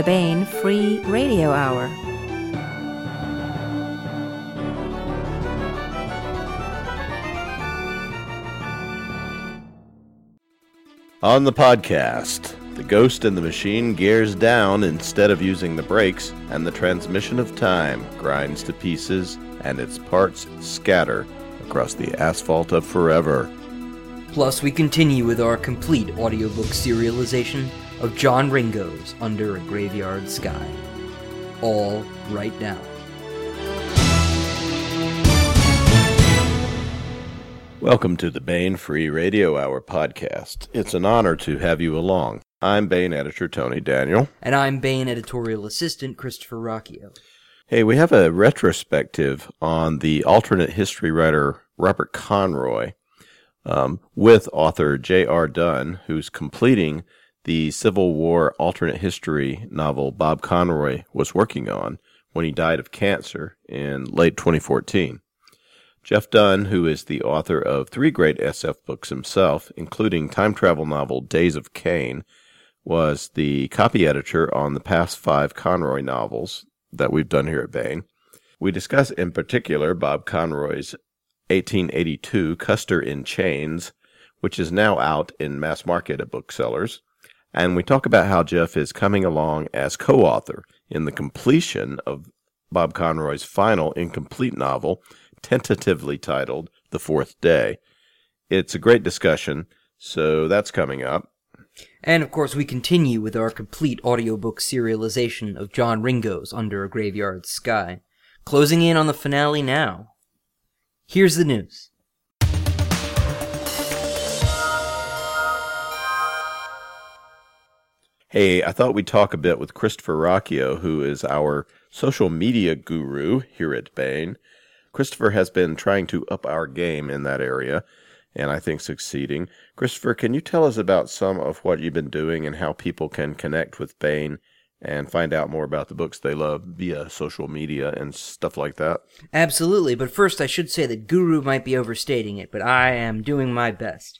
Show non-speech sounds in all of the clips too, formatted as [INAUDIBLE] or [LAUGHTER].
the Baen Free Radio Hour. On the podcast, the ghost in the machine gears down instead of using the brakes, and the transmission of time grinds to pieces, and its parts scatter across the asphalt of forever. Plus, we continue with our complete audiobook serialization of John Ringo's Under a Graveyard Sky. All right now. Welcome to the Baen Free Radio Hour podcast. It's an honor to have you along. I'm Baen editor Tony Daniel. And I'm Baen editorial assistant Christopher Ruocchio. Hey, we have a retrospective on the alternate history writer Robert Conroy um, with author J.R. Dunn, who's completing the Civil War alternate history novel Bob Conroy was working on when he died of cancer in late 2014. Jeff Dunn, who is the author of three great SF books himself, including time travel novel Days of Cain, was the copy editor on the past five Conroy novels that we've done here at Baen. We discuss in particular Bob Conroy's 1882 Custer in Chains, which is now out in mass market at booksellers. And we talk about how Jeff is coming along as co author in the completion of Bob Conroy's final incomplete novel, tentatively titled The Fourth Day. It's a great discussion, so that's coming up. And of course, we continue with our complete audiobook serialization of John Ringo's Under a Graveyard Sky, closing in on the finale now. Here's the news. Hey, I thought we'd talk a bit with Christopher Ruocchio, who is our social media guru here at Baen. Christopher has been trying to up our game in that area, and I think succeeding. Christopher, can you tell us about some of what you've been doing and how people can connect with Baen and find out more about the books they love via social media and stuff like that? Absolutely, but first I should say that guru might be overstating it, but I am doing my best.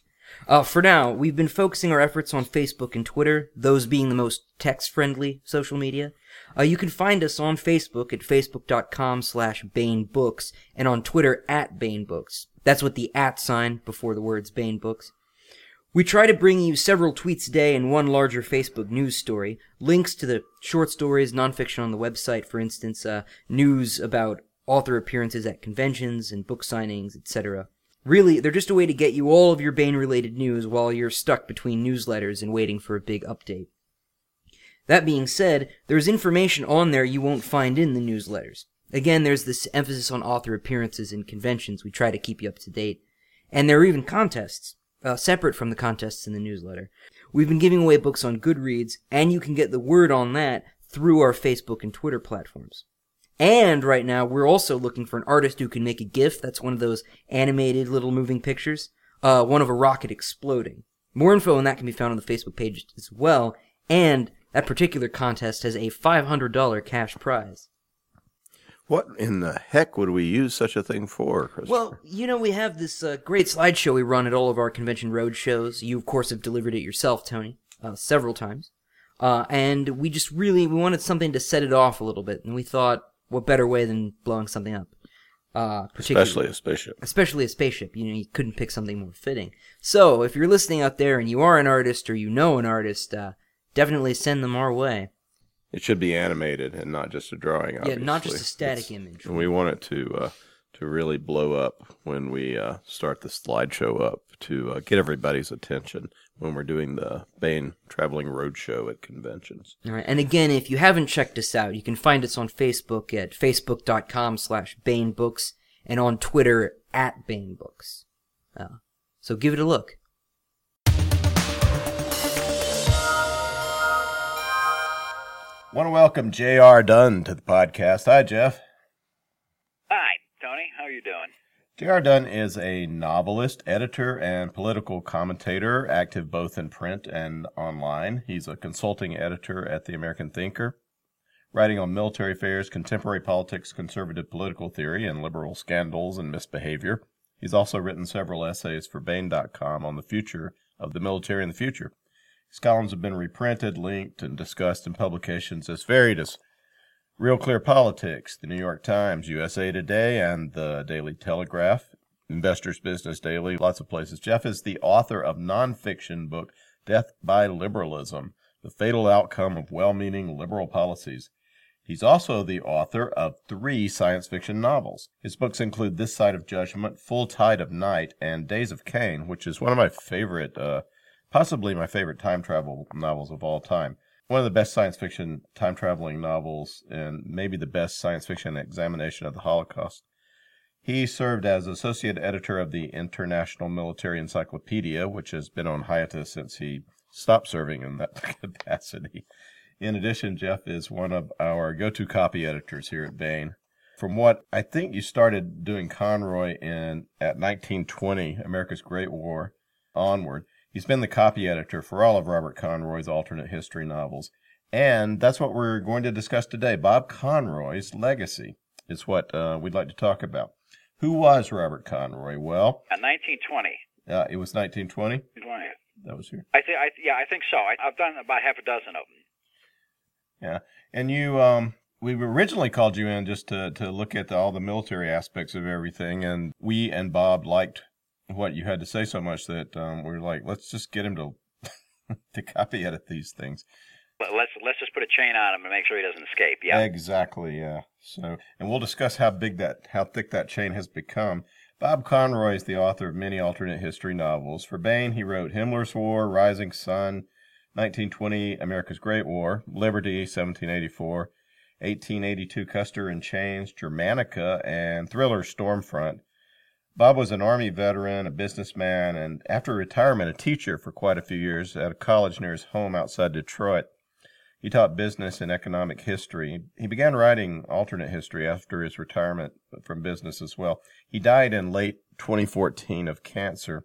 Uh, for now, we've been focusing our efforts on Facebook and Twitter, those being the most text-friendly social media. Uh, you can find us on Facebook at facebook.com slash baenbooks and on Twitter at baenbooks. That's with the at sign before the words baenbooks. We try to bring you several tweets a day and one larger Facebook news story, links to the short stories, nonfiction on the website, for instance, uh, news about author appearances at conventions and book signings, etc. Really, they're just a way to get you all of your Baen related news while you're stuck between newsletters and waiting for a big update. That being said, there's information on there you won't find in the newsletters. Again, there's this emphasis on author appearances and conventions. We try to keep you up to date. And there are even contests, uh, separate from the contests in the newsletter. We've been giving away books on Goodreads, and you can get the word on that through our Facebook and Twitter platforms. And right now, we're also looking for an artist who can make a GIF. That's one of those animated little moving pictures. Uh, one of a rocket exploding. More info on that can be found on the Facebook page as well. And that particular contest has a $500 cash prize. What in the heck would we use such a thing for? Chris? Well, you know, we have this uh, great slideshow we run at all of our convention road shows. You, of course, have delivered it yourself, Tony, uh, several times. Uh, and we just really we wanted something to set it off a little bit, and we thought, what better way than blowing something up? Uh, especially a spaceship. Especially a spaceship. You know, you couldn't pick something more fitting. So, if you're listening out there and you are an artist or you know an artist, uh, definitely send them our way. It should be animated and not just a drawing. Obviously. Yeah, not just a static it's, image. And we want it to uh, to really blow up when we uh, start the slideshow up to uh, get everybody's attention when we're doing the Baen Traveling Roadshow at conventions. All right, and again, if you haven't checked us out, you can find us on Facebook at facebook.com slash baenbooks and on Twitter at baenbooks. Uh, so give it a look. Want to welcome J.R. Dunn to the podcast. Hi, Jeff. Hi, Tony. How are you doing? J.R. Dunn is a novelist, editor, and political commentator, active both in print and online. He's a consulting editor at the American Thinker, writing on military affairs, contemporary politics, conservative political theory, and liberal scandals and misbehavior. He's also written several essays for Baen.com on the future of the military in the future. His columns have been reprinted, linked, and discussed in publications as varied as Real Clear Politics, the New York Times, USA Today, and the Daily Telegraph, Investors Business Daily, lots of places. Jeff is the author of nonfiction book Death by Liberalism, The Fatal Outcome of Well-Meaning Liberal Policies. He's also the author of three science fiction novels. His books include This Side of Judgment, Full Tide of Night, and Days of Cain, which is one of my favorite uh, possibly my favorite time travel novels of all time. One of the best science fiction time traveling novels, and maybe the best science fiction examination of the Holocaust. He served as associate editor of the International Military Encyclopedia, which has been on hiatus since he stopped serving in that [LAUGHS] capacity. In addition, Jeff is one of our go to copy editors here at Baen. From what I think you started doing Conroy in at 1920, America's Great War, onward, He's been the copy editor for all of Robert Conroy's alternate history novels. And that's what we're going to discuss today. Bob Conroy's legacy is what uh, we'd like to talk about. Who was Robert Conroy? Well, uh, 1920. Uh, it was 1920. 20. That was here. I think. I, yeah, I think so. I, have done about half a dozen of them. Yeah, and you. Um, we originally called you in just to to look at the, all the military aspects of everything, and we and Bob liked what you had to say so much that um, we are like, let's just get him to [LAUGHS] to copy edit these things. Let's let's just put a chain on him and make sure he doesn't escape. Yeah, exactly. Yeah. So, and we'll discuss how big that, how thick that chain has become. Bob Conroy is the author of many alternate history novels. For Baen, he wrote Himmler's War, Rising Sun, 1920, America's Great War, Liberty, 1784, 1882, Custer in Chains, Germanica, and thriller Stormfront. Bob was an Army veteran, a businessman, and after retirement, a teacher for quite a few years at a college near his home outside Detroit. He taught business and economic history. He began writing alternate history after his retirement from business as well. He died in late 2014 of cancer.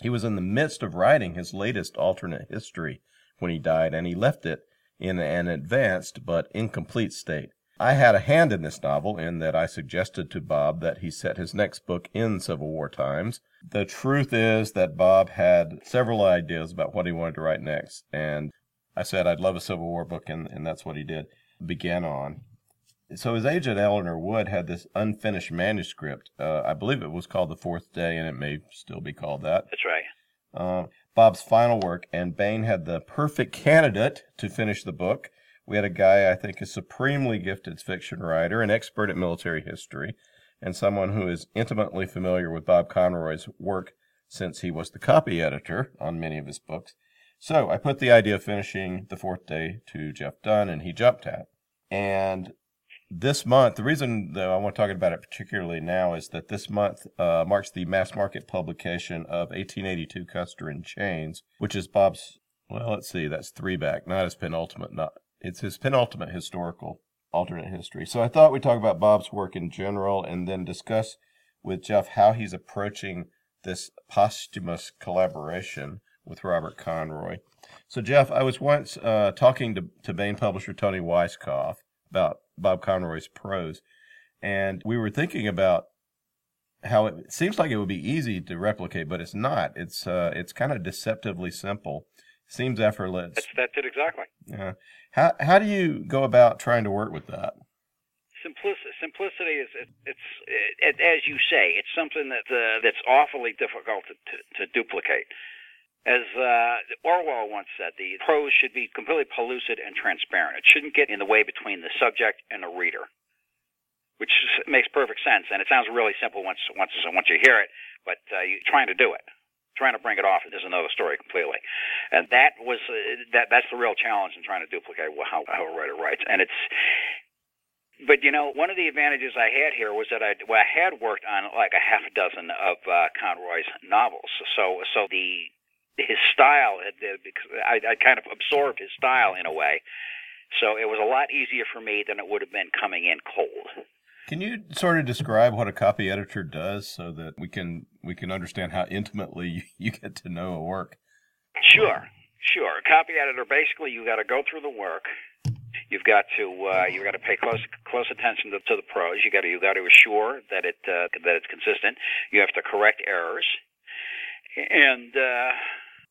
He was in the midst of writing his latest alternate history when he died, and he left it in an advanced but incomplete state. I had a hand in this novel in that I suggested to Bob that he set his next book in Civil War times. The truth is that Bob had several ideas about what he wanted to write next, and I said I'd love a Civil War book, and, and that's what he did. Began on. So his agent Eleanor Wood had this unfinished manuscript. Uh, I believe it was called The Fourth Day, and it may still be called that. That's right. Uh, Bob's final work, and Baen had the perfect candidate to finish the book. We had a guy I think a supremely gifted fiction writer, an expert at military history, and someone who is intimately familiar with Bob Conroy's work since he was the copy editor on many of his books. So I put the idea of finishing the fourth day to Jeff Dunn, and he jumped at. it. And this month, the reason that I want to talk about it particularly now is that this month uh, marks the mass market publication of 1882 Custer in Chains, which is Bob's. Well, let's see, that's three back, not his penultimate, not it's his penultimate historical alternate history. So I thought we'd talk about Bob's work in general and then discuss with Jeff how he's approaching this posthumous collaboration with Robert Conroy. So, Jeff, I was once uh, talking to, to Baen publisher Tony Weisskopf about Bob Conroy's prose, and we were thinking about how it seems like it would be easy to replicate, but it's not. It's uh, it's kind of deceptively simple. Seems effortless. That's, that's it exactly. Yeah. How how do you go about trying to work with that? Simplicity, simplicity is it, it's it, as you say, it's something that uh, that's awfully difficult to, to, to duplicate. As uh, Orwell once said, the prose should be completely pellucid and transparent. It shouldn't get in the way between the subject and the reader, which makes perfect sense. And it sounds really simple once once once you hear it, but uh, you're trying to do it trying to bring it off is another story completely. And that was uh, that that's the real challenge in trying to duplicate how how a writer writes. And it's but you know, one of the advantages I had here was that I, well, I had worked on like a half a dozen of uh, Conroy's novels, so so the his style had because I, I kind of absorbed his style in a way, so it was a lot easier for me than it would have been coming in cold. Can you sort of describe what a copy editor does so that we can we can understand how intimately you get to know a work? Sure, sure. A copy editor basically you got to go through the work. You've got to uh, you've got to pay close close attention to, to the prose. You got to you got to assure that it uh, that it's consistent. You have to correct errors, and uh,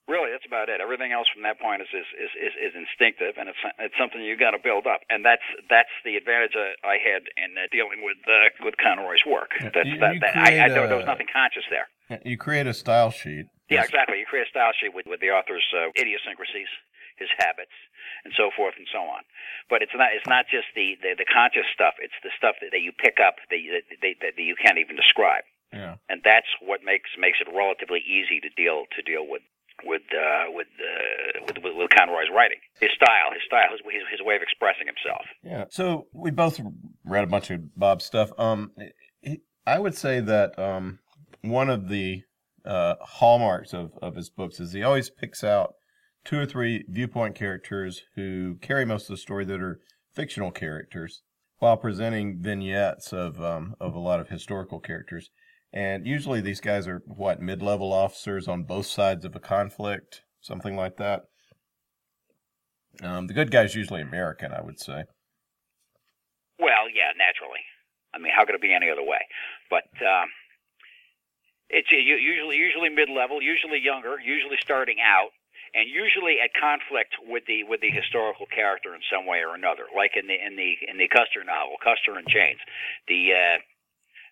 Really, that's about it. Everything else from that point is is is, is, is instinctive, and it's it's something you got to build up, and that's that's the advantage I, I had in uh, dealing with uh, with Conroy's work. That's you, that, you that I, I there, there was nothing conscious there. You create a style sheet. Yeah, exactly. You create a style sheet with with the author's uh, idiosyncrasies, his habits, and so forth and so on. But it's not it's not just the the, the conscious stuff. It's the stuff that, that you pick up that, that, that, that you can't even describe. Yeah. And that's what makes makes it relatively easy to deal to deal with with uh, with, uh, with, with with Conroy's writing, his style, his style, his, his way of expressing himself. Yeah. So we both read a bunch of Bob's stuff. Um, I would say that um, one of the uh, hallmarks of of his books is he always picks out two or three viewpoint characters who carry most of the story that are fictional characters, while presenting vignettes of um, of a lot of historical characters. And usually these guys are what mid-level officers on both sides of a conflict, something like that. Um, the good guy's usually American, I would say. Well, yeah, naturally. I mean, how could it be any other way? But um, it's usually usually mid-level, usually younger, usually starting out, and usually at conflict with the with the historical character in some way or another. Like in the in the in the Custer novel, Custer and Chains, the uh,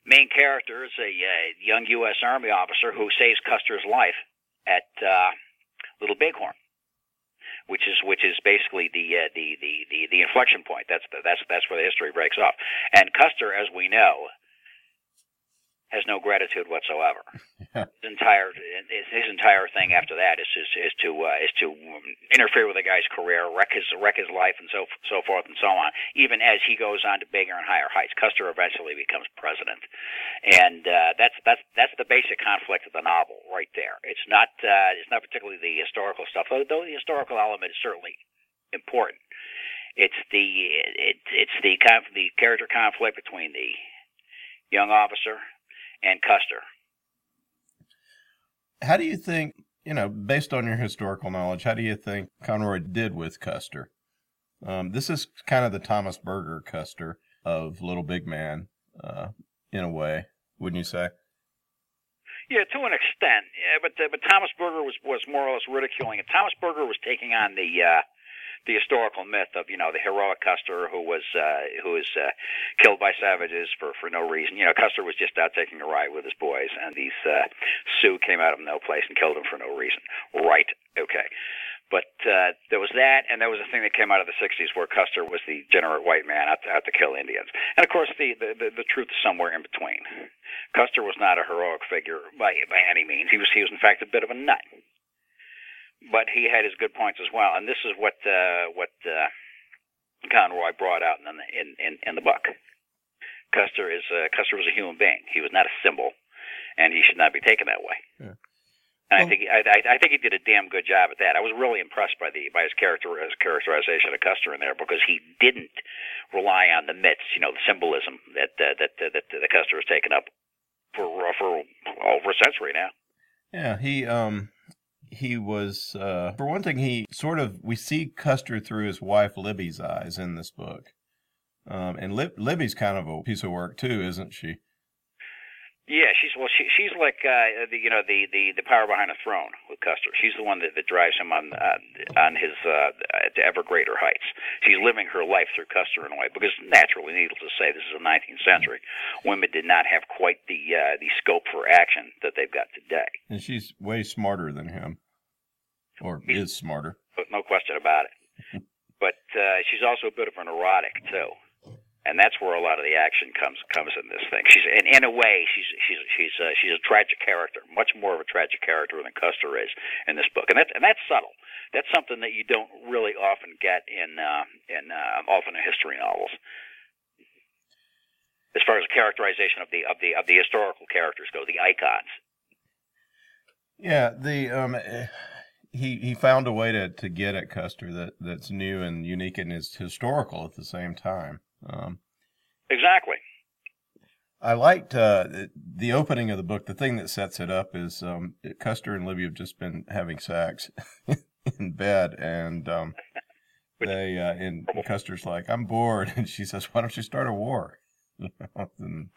main character is a uh, young U.S. Army officer who saves Custer's life at uh, Little Bighorn, which is which is basically the, uh, the the the the inflection point. That's the, that's that's where the history breaks off. And Custer, as we know, has no gratitude whatsoever. [LAUGHS] His entire his entire thing after that is is, is to uh, is to interfere with the guy's career, wreck his wreck his life, and so so forth and so on. Even as he goes on to bigger and higher heights, Custer eventually becomes president, and uh, that's that's that's the basic conflict of the novel right there. It's not uh, it's not particularly the historical stuff, though, though the historical element is certainly important. It's the it, it's the the character conflict between the young officer and Custer. How do you think, you know, based on your historical knowledge, how do you think Conroy did with Custer? Um, this is kind of the Thomas Berger Custer of Little Big Man, uh, in a way, wouldn't you say? Yeah, to an extent. Yeah, but uh, but Thomas Berger was was more or less ridiculing it. Thomas Berger was taking on the uh, the historical myth of you know the heroic Custer who was uh, who was uh, killed by savages for for no reason. You know, Custer was just out taking a ride with his boys, and these uh, Sioux came out of no place and killed him for no reason. Right? Okay. But uh, there was that, and there was a thing that came out of the '60s where Custer was the degenerate white man out to, out to kill Indians. And of course, the, the the the truth is somewhere in between. Custer was not a heroic figure by by any means. He was he was in fact a bit of a nut but he had his good points as well. And this is what uh, what uh, Conroy brought out in the, in, in in the book. Custer is uh, Custer was a human being. He was not a symbol, and he should not be taken that way. Yeah. And well, I think I, I think he did a damn good job at that. I was really impressed by the by his character his characterization of Custer in there because he didn't rely on the myths, you know, the symbolism that uh, that uh, that the Custer has taken up for for over a century now. Yeah, he um he was, uh, for one thing, he sort of, we see Custer through his wife Libby's eyes in this book. Um, and Lib- Libby's kind of a piece of work too, isn't she? Yeah, she's well. She, she's like uh, the you know the, the the power behind the throne with Custer. She's the one that, that drives him on uh, on his uh, to ever greater heights. She's living her life through Custer in a way because naturally, needless to say, this is the 19th century. Women did not have quite the uh, the scope for action that they've got today. And she's way smarter than him, or he's, is smarter. No question about it. [LAUGHS] but uh, she's also a bit of an erotic too and that's where a lot of the action comes comes in this thing. She's in in a way she's she's she's uh, she's a tragic character, much more of a tragic character than Custer is in this book, and that's and that's subtle. That's something that you don't really often get in uh, in uh, often in history novels. As far as the characterization of the of the of the historical characters go, the icons. Yeah, the um, he he found a way to, to get at Custer that, that's new and unique and is historical at the same time. Um, exactly. I liked uh, the opening of the book. The thing that sets it up is um, Custer and Libby have just been having sex [LAUGHS] in bed, and um, [LAUGHS] they uh, and Custer's like, "I'm bored," [LAUGHS] and she says, "Why don't you start a war?" and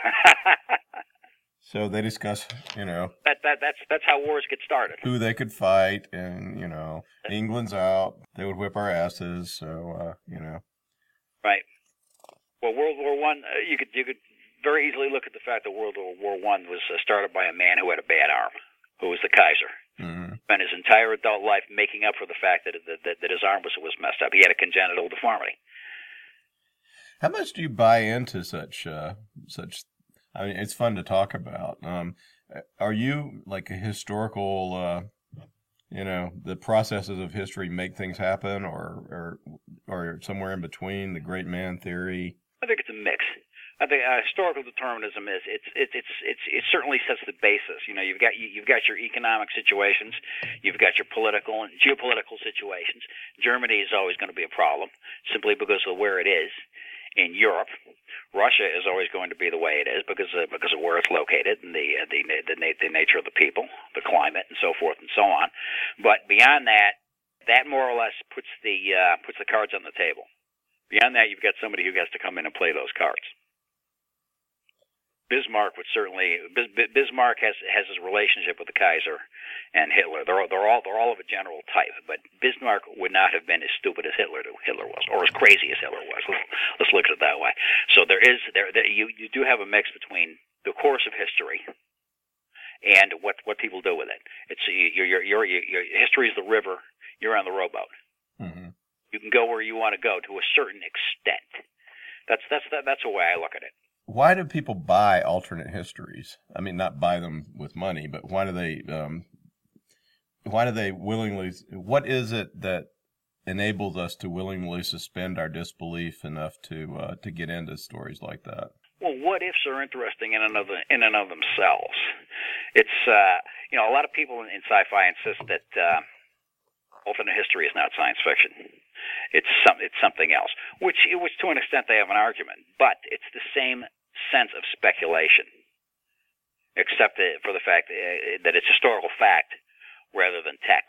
So they discuss, you know, That that that's that's how wars get started. who they could fight, and you know, England's out. They would whip our asses. So uh, you know, Right. Well, World War One, uh, you could you could very easily look at the fact that World War One was uh, started by a man who had a bad arm, who was the Kaiser. mhm. Spent his entire adult life making up for the fact that that, that, that his arm was was messed up. He had a congenital deformity. how much do you buy into such uh, such? I mean, it's fun to talk about. Um, are you like a historical? Uh, you know, the processes of history make things happen, or or or somewhere in between the great man theory. I think it's a mix. I think uh, historical determinism is it's it's it's it's it certainly sets the basis. You know, you've got you, you've got your economic situations, you've got your political and geopolitical situations. Germany is always going to be a problem simply because of where it is in Europe. Russia is always going to be the way it is because of, because of where it's located and the uh, the, the the the nature of the people, the climate, and so forth and so on. But beyond that, that more or less puts the uh, puts the cards on the table. Beyond that, you've got somebody who has to come in and play those cards. Bismarck would certainly Bis- Bis- Bismarck has has his relationship with the Kaiser and Hitler. They're all, they're all they're all of a general type, but Bismarck would not have been as stupid as Hitler Hitler was, or as crazy as Hitler was. Let's, let's look at it that way. So there is there, there you you do have a mix between the course of history and what what people do with it. It's your your your, your history is the river. You're on the rowboat. Mm-hmm. You can go where you want to go to a certain extent. That's that's that, that's the way I look at it. Why do people buy alternate histories? I mean, not buy them with money, but why do they? Um, why do they willingly? What is it that enables us to willingly suspend our disbelief enough to uh, to get into stories like that? Well, what ifs are interesting in and of in and of themselves. It's uh, you know a lot of people in, in sci-fi insist that uh, alternate history is not science fiction. It's some it's something else, which which to an extent they have an argument, but it's the same sense of speculation, except for the fact uh, that it's historical fact rather than tech.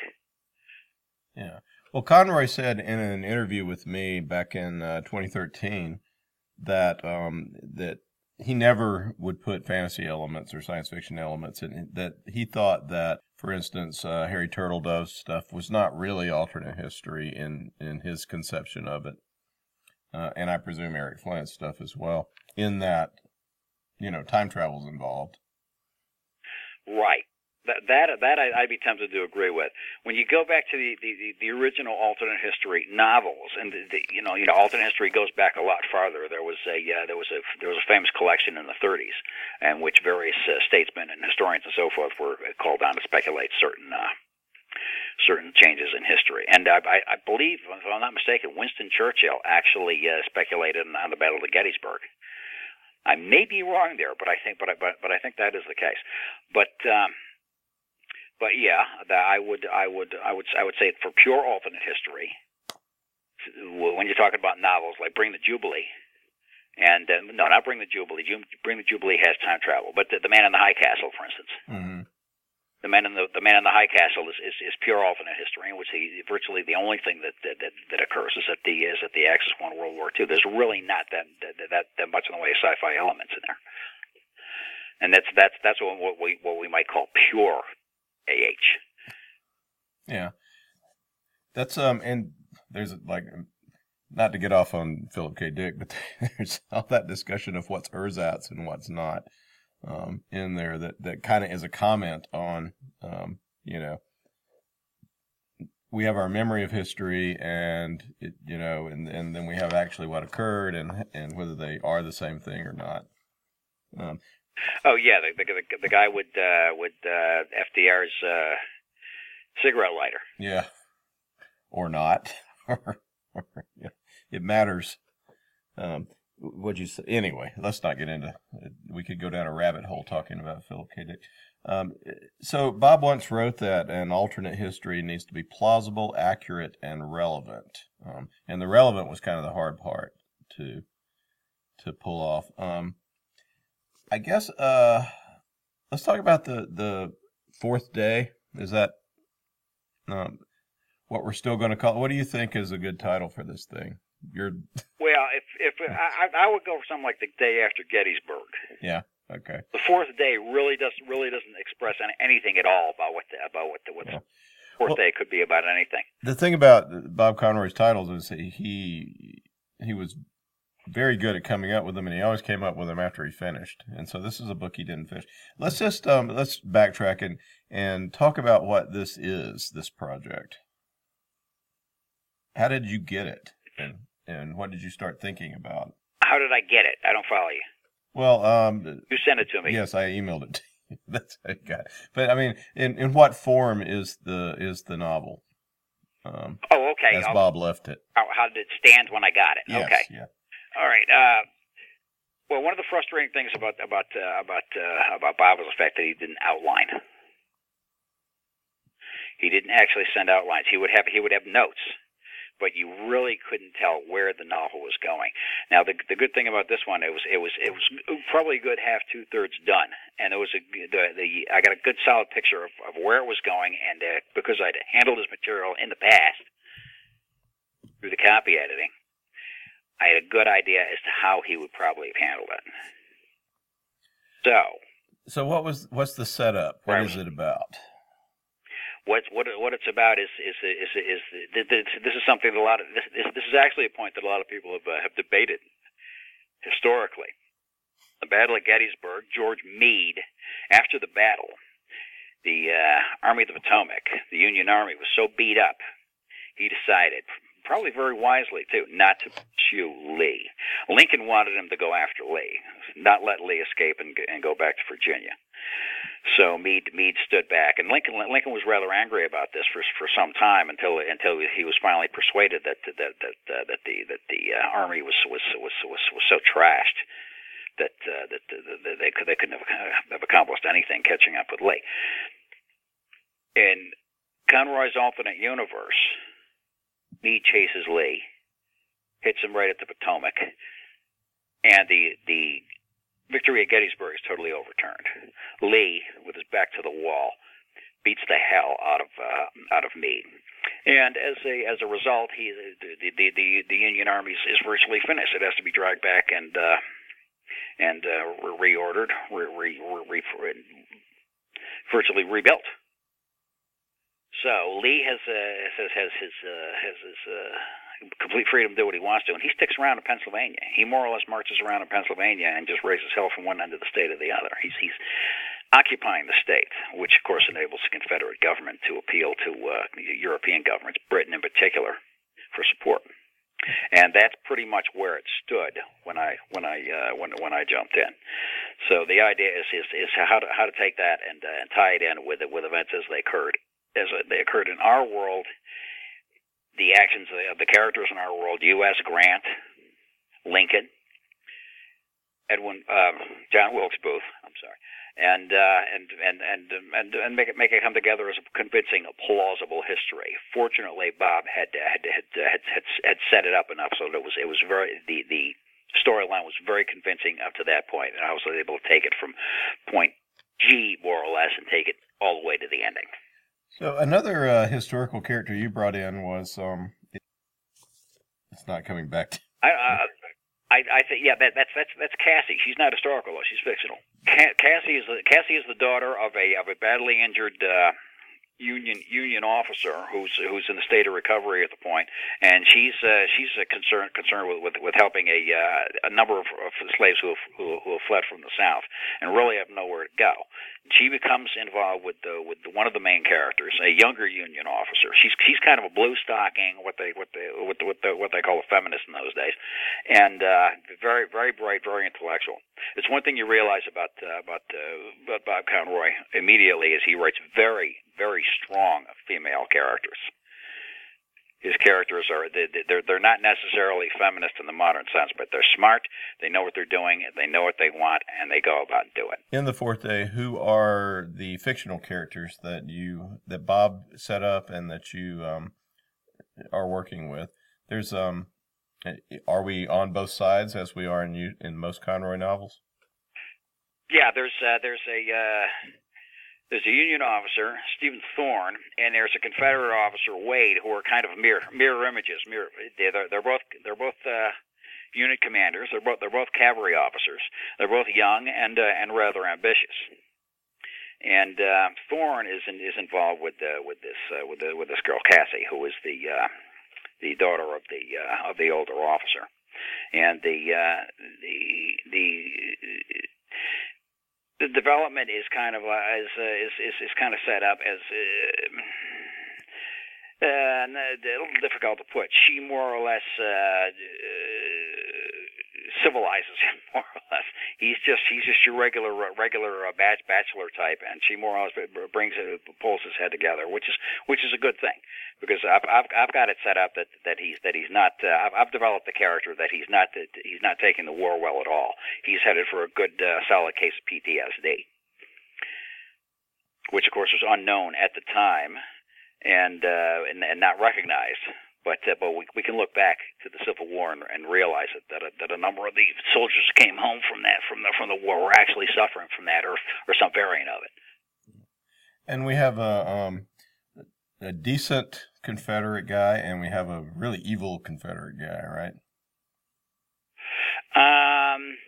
Yeah. Well, Conroy said in an interview with me back in uh, 2013 that um, that he never would put fantasy elements or science fiction elements in. That he thought that, for instance, uh, Harry Turtledove stuff was not really alternate history in in his conception of it, uh, and I presume Eric Flint's stuff as well. In that, you know, time travel's involved. Right. That that that I, I'd be tempted to agree with. When you go back to the the, the original alternate history novels, and the, the you know you know alternate history goes back a lot farther. There was a uh, there was a there was a famous collection in the 30s, in which various uh, statesmen and historians and so forth were called on to speculate certain. Certain changes in history, and I, I, I believe, if I'm not mistaken, Winston Churchill actually uh, speculated on the Battle of Gettysburg. I may be wrong there, but I think, but I, but, but I think that is the case. But um, but yeah, that I would I would I would I would say for pure alternate history, when you're talking about novels like Bring the Jubilee, and uh, no, not Bring the Jubilee. Bring the Jubilee has time travel, but the, the Man in the High Castle, for instance, Mm-hmm. The Man in the the Man in the High Castle is, is, is pure alternate history, in which he, virtually the only thing that, that that that occurs is that the is that the Axis won World War II. There's really not that that that, that much in the way of sci-fi elements in there, and that's that's that's what, what we what we might call pure AH. Yeah. That's um and there's like not to get off on Philip K. Dick, but [LAUGHS] there's all that discussion of what's ersatz and what's not um, in there that that kind of is a comment on um, you know we have our memory of history and it, you know and and then we have actually what occurred and and whether they are the same thing or not. Um, Oh yeah, the the, the, the guy with uh, with uh, FDR's uh, cigarette lighter. Yeah, or not. [LAUGHS] it matters. Um, what'd you say? Anyway, let's not get into. We could go down a rabbit hole talking about Philip K. Dick. Um, so Bob once wrote that an alternate history needs to be plausible, accurate, and relevant. Um, and the relevant was kind of the hard part to to pull off. Um, I guess uh, let's talk about the the fourth day. Is that um, what we're still going to call? It? What do you think is a good title for this thing? You're Well, if if I, I would go for something like the day after Gettysburg. yeah Okay. The fourth day really doesn't really doesn't express any, anything at all about what the, about what the what Yeah. fourth Well- day could be about anything. The thing about Bob Conroy's titles is he he was very good at coming up with them, and he always came up with them after he finished. And so this is a book he didn't finish. Let's just um, let's backtrack and and talk about what this is. This project. How did you get it, and and what did you start thinking about? How did I get it? I don't follow you. Well, um, You sent it to me. yes, I emailed it. to you. [LAUGHS] That's how I got. It. But I mean, in in what form is the is the novel? Um, Oh, okay. as I'll- Bob left it. how, how did it stand when I got it? Yes, Okay. Yeah. All right. Uh, well, one of the frustrating things about about uh, about uh, about Bob was the fact that he didn't outline. He didn't actually send outlines. He would have he would have notes, but you really couldn't tell where the novel was going. Now, the the good thing about this one, it was it was it was probably a good half two thirds done, and it was a the, the I got a good solid picture of, of where it was going, and uh, because I'd handled his material in the past through the copy editing. I had a good idea as to how he would probably have handled it. So, So what was what's the setup? What is it about? What what what it's about is is is is, is this, is something that a lot of this, this this is actually a point that a lot of people have uh, have debated historically. The Battle of Gettysburg, George Meade, after the battle, the uh, Army of the Potomac, the Union Army was so beat up, he decided, probably very wisely too, not to pursue Lee. Lincoln wanted him to go after Lee, not let Lee escape and, and go back to Virginia. So Meade Meade stood back, and Lincoln Lincoln was rather angry about this for for some time until until he was finally persuaded that that that uh, that the that the uh, army was was was was, was so trashed that uh, that, they could they couldn't have, have accomplished anything catching up with Lee. In Conroy's alternate universe, Meade chases Lee, hits him right at the Potomac, and the the victory at Gettysburg is totally overturned. Lee, with his back to the wall, beats the hell out of uh, out of Meade, and as a as a result, he the the the, the Union Army is, virtually finished. It has to be dragged back and uh, and uh, re- reordered, re- re- re- re- virtually rebuilt. So Lee has uh, has has his uh, has his uh, complete freedom to do what he wants to, and he sticks around in Pennsylvania. He more or less marches around in Pennsylvania and just raises hell from one end of the state to the other. He's he's occupying the state, which of course enables the Confederate government to appeal to uh, European governments, Britain in particular, for support. And that's pretty much where it stood when I when I uh, when when I jumped in. So the idea is is, is how to how to take that and uh, and tie it in with with events as they occurred as they occurred in our world, the actions of the characters in our world: U.S. Grant, Lincoln, Edwin, um, John Wilkes Booth. I'm sorry, and uh, and and and and and make it make it come together as a convincing, a plausible history. Fortunately, Bob had had had had had, had set it up enough so that it was it was very the the storyline was very convincing up to that point, and I was able to take it from point G more or less and take it all the way to the ending. So another uh, historical character you brought in was um, it's not coming back. To, I, uh, I, I think, yeah, that, that's that's that's Cassie. She's not historical though; she's fictional. Cassie is the, Cassie is the daughter of a of a badly injured uh, union union officer who's who's in a state of recovery at the point, and she's uh, she's uh, concerned concerned with, with with helping a uh, a number of, of slaves who have, who who have fled from the south and really have nowhere to go. She becomes involved with the, with the, one of the main characters, a younger Union officer. She's she's kind of a blue stocking, what they what they what the, what, the, what they call a feminist in those days, and uh, very very bright, very intellectual. It's one thing you realize about uh, about uh, about Bob Conroy immediately is he writes very very strong female characters his characters are they're they're not necessarily feminist in the modern sense, but they're smart. They know what they're doing. They know what they want, and they go about and do it. in the fourth day, who are the fictional characters that you that Bob set up and that you um, are working with? There's um, are we on both sides as we are in you in most Conroy novels? Yeah, there's uh, there's a uh, there's a Union officer, Stephen Thorne, and there's a Confederate officer, Wade, who are kind of mirror mirror images. Mirror, they're they're both they're both uh, unit commanders. They're both they're both cavalry officers. They're both young and uh, and rather ambitious. And uh, Thorn is in, is involved with uh, with this uh, with the, with this girl Cassie, who is the uh, the daughter of the uh, of the older officer. And the uh, the the the development is kind of uh, is, uh, is is is kind of set up as. Uh, uh, a little difficult to put. She more or less uh, uh, civilizes him, [LAUGHS] more or less. He's just he's just your regular regular uh, bachelor type, and she more or less brings it, pulls his head together, which is which is a good thing because I've I've, I've got it set up that that he's that he's not. Uh, I've, I've developed the character that he's not that he's not taking the war well at all. He's headed for a good uh, solid case of PTSD, which of course was unknown at the time and uh, and, and not recognized. But uh, but we, we can look back to the Civil War and, and realize that that a, that a number of the soldiers came home from that from the from the war were actually suffering from that or or some variant of it. And we have a um, a decent Confederate guy, and we have a really evil Confederate guy, right? Um,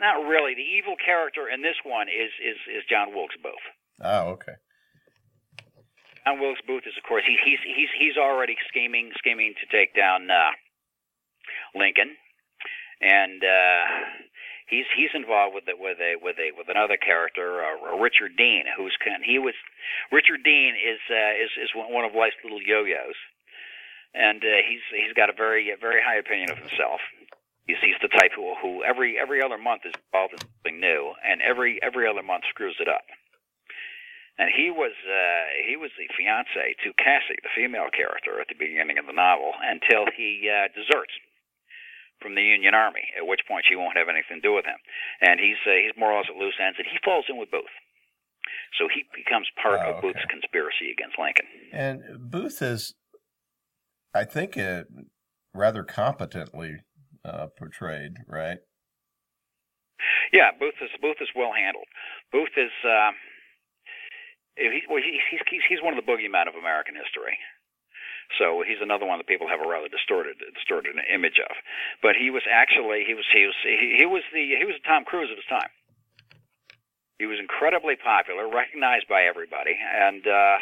not really. The evil character in this one is is is John Wilkes Booth. Oh, okay. John Wilkes Booth is, of course, he, he's he's he's already scheming scheming to take down uh, Lincoln, and uh, he's he's involved with it with a with a with another character, uh, Richard Dean, who's can he was Richard Dean is uh, is is one of life's little yo-yos, and uh, he's he's got a very very high opinion of himself. He's he's the type who who every every other month is involved in something new, and every every other month screws it up and he was uh, he was the fiance to Cassie, the female character, at the beginning of the novel, until he uh, deserts from the Union Army. At which point she won't have anything to do with him, and he's uh, he's more or less at loose ends, and he falls in with Booth. So he becomes part oh, of Booth's conspiracy against Lincoln. And Booth is, I think, it rather competently uh, portrayed, right? Yeah, Booth is Booth is well handled. Booth is. He, well, he's, he's he's one of the boogeymen of American history. So he's another one that people have a rather distorted distorted image of. But he was actually he was he was he, he was the he was the Tom Cruise of his time. He was incredibly popular, recognized by everybody, and uh,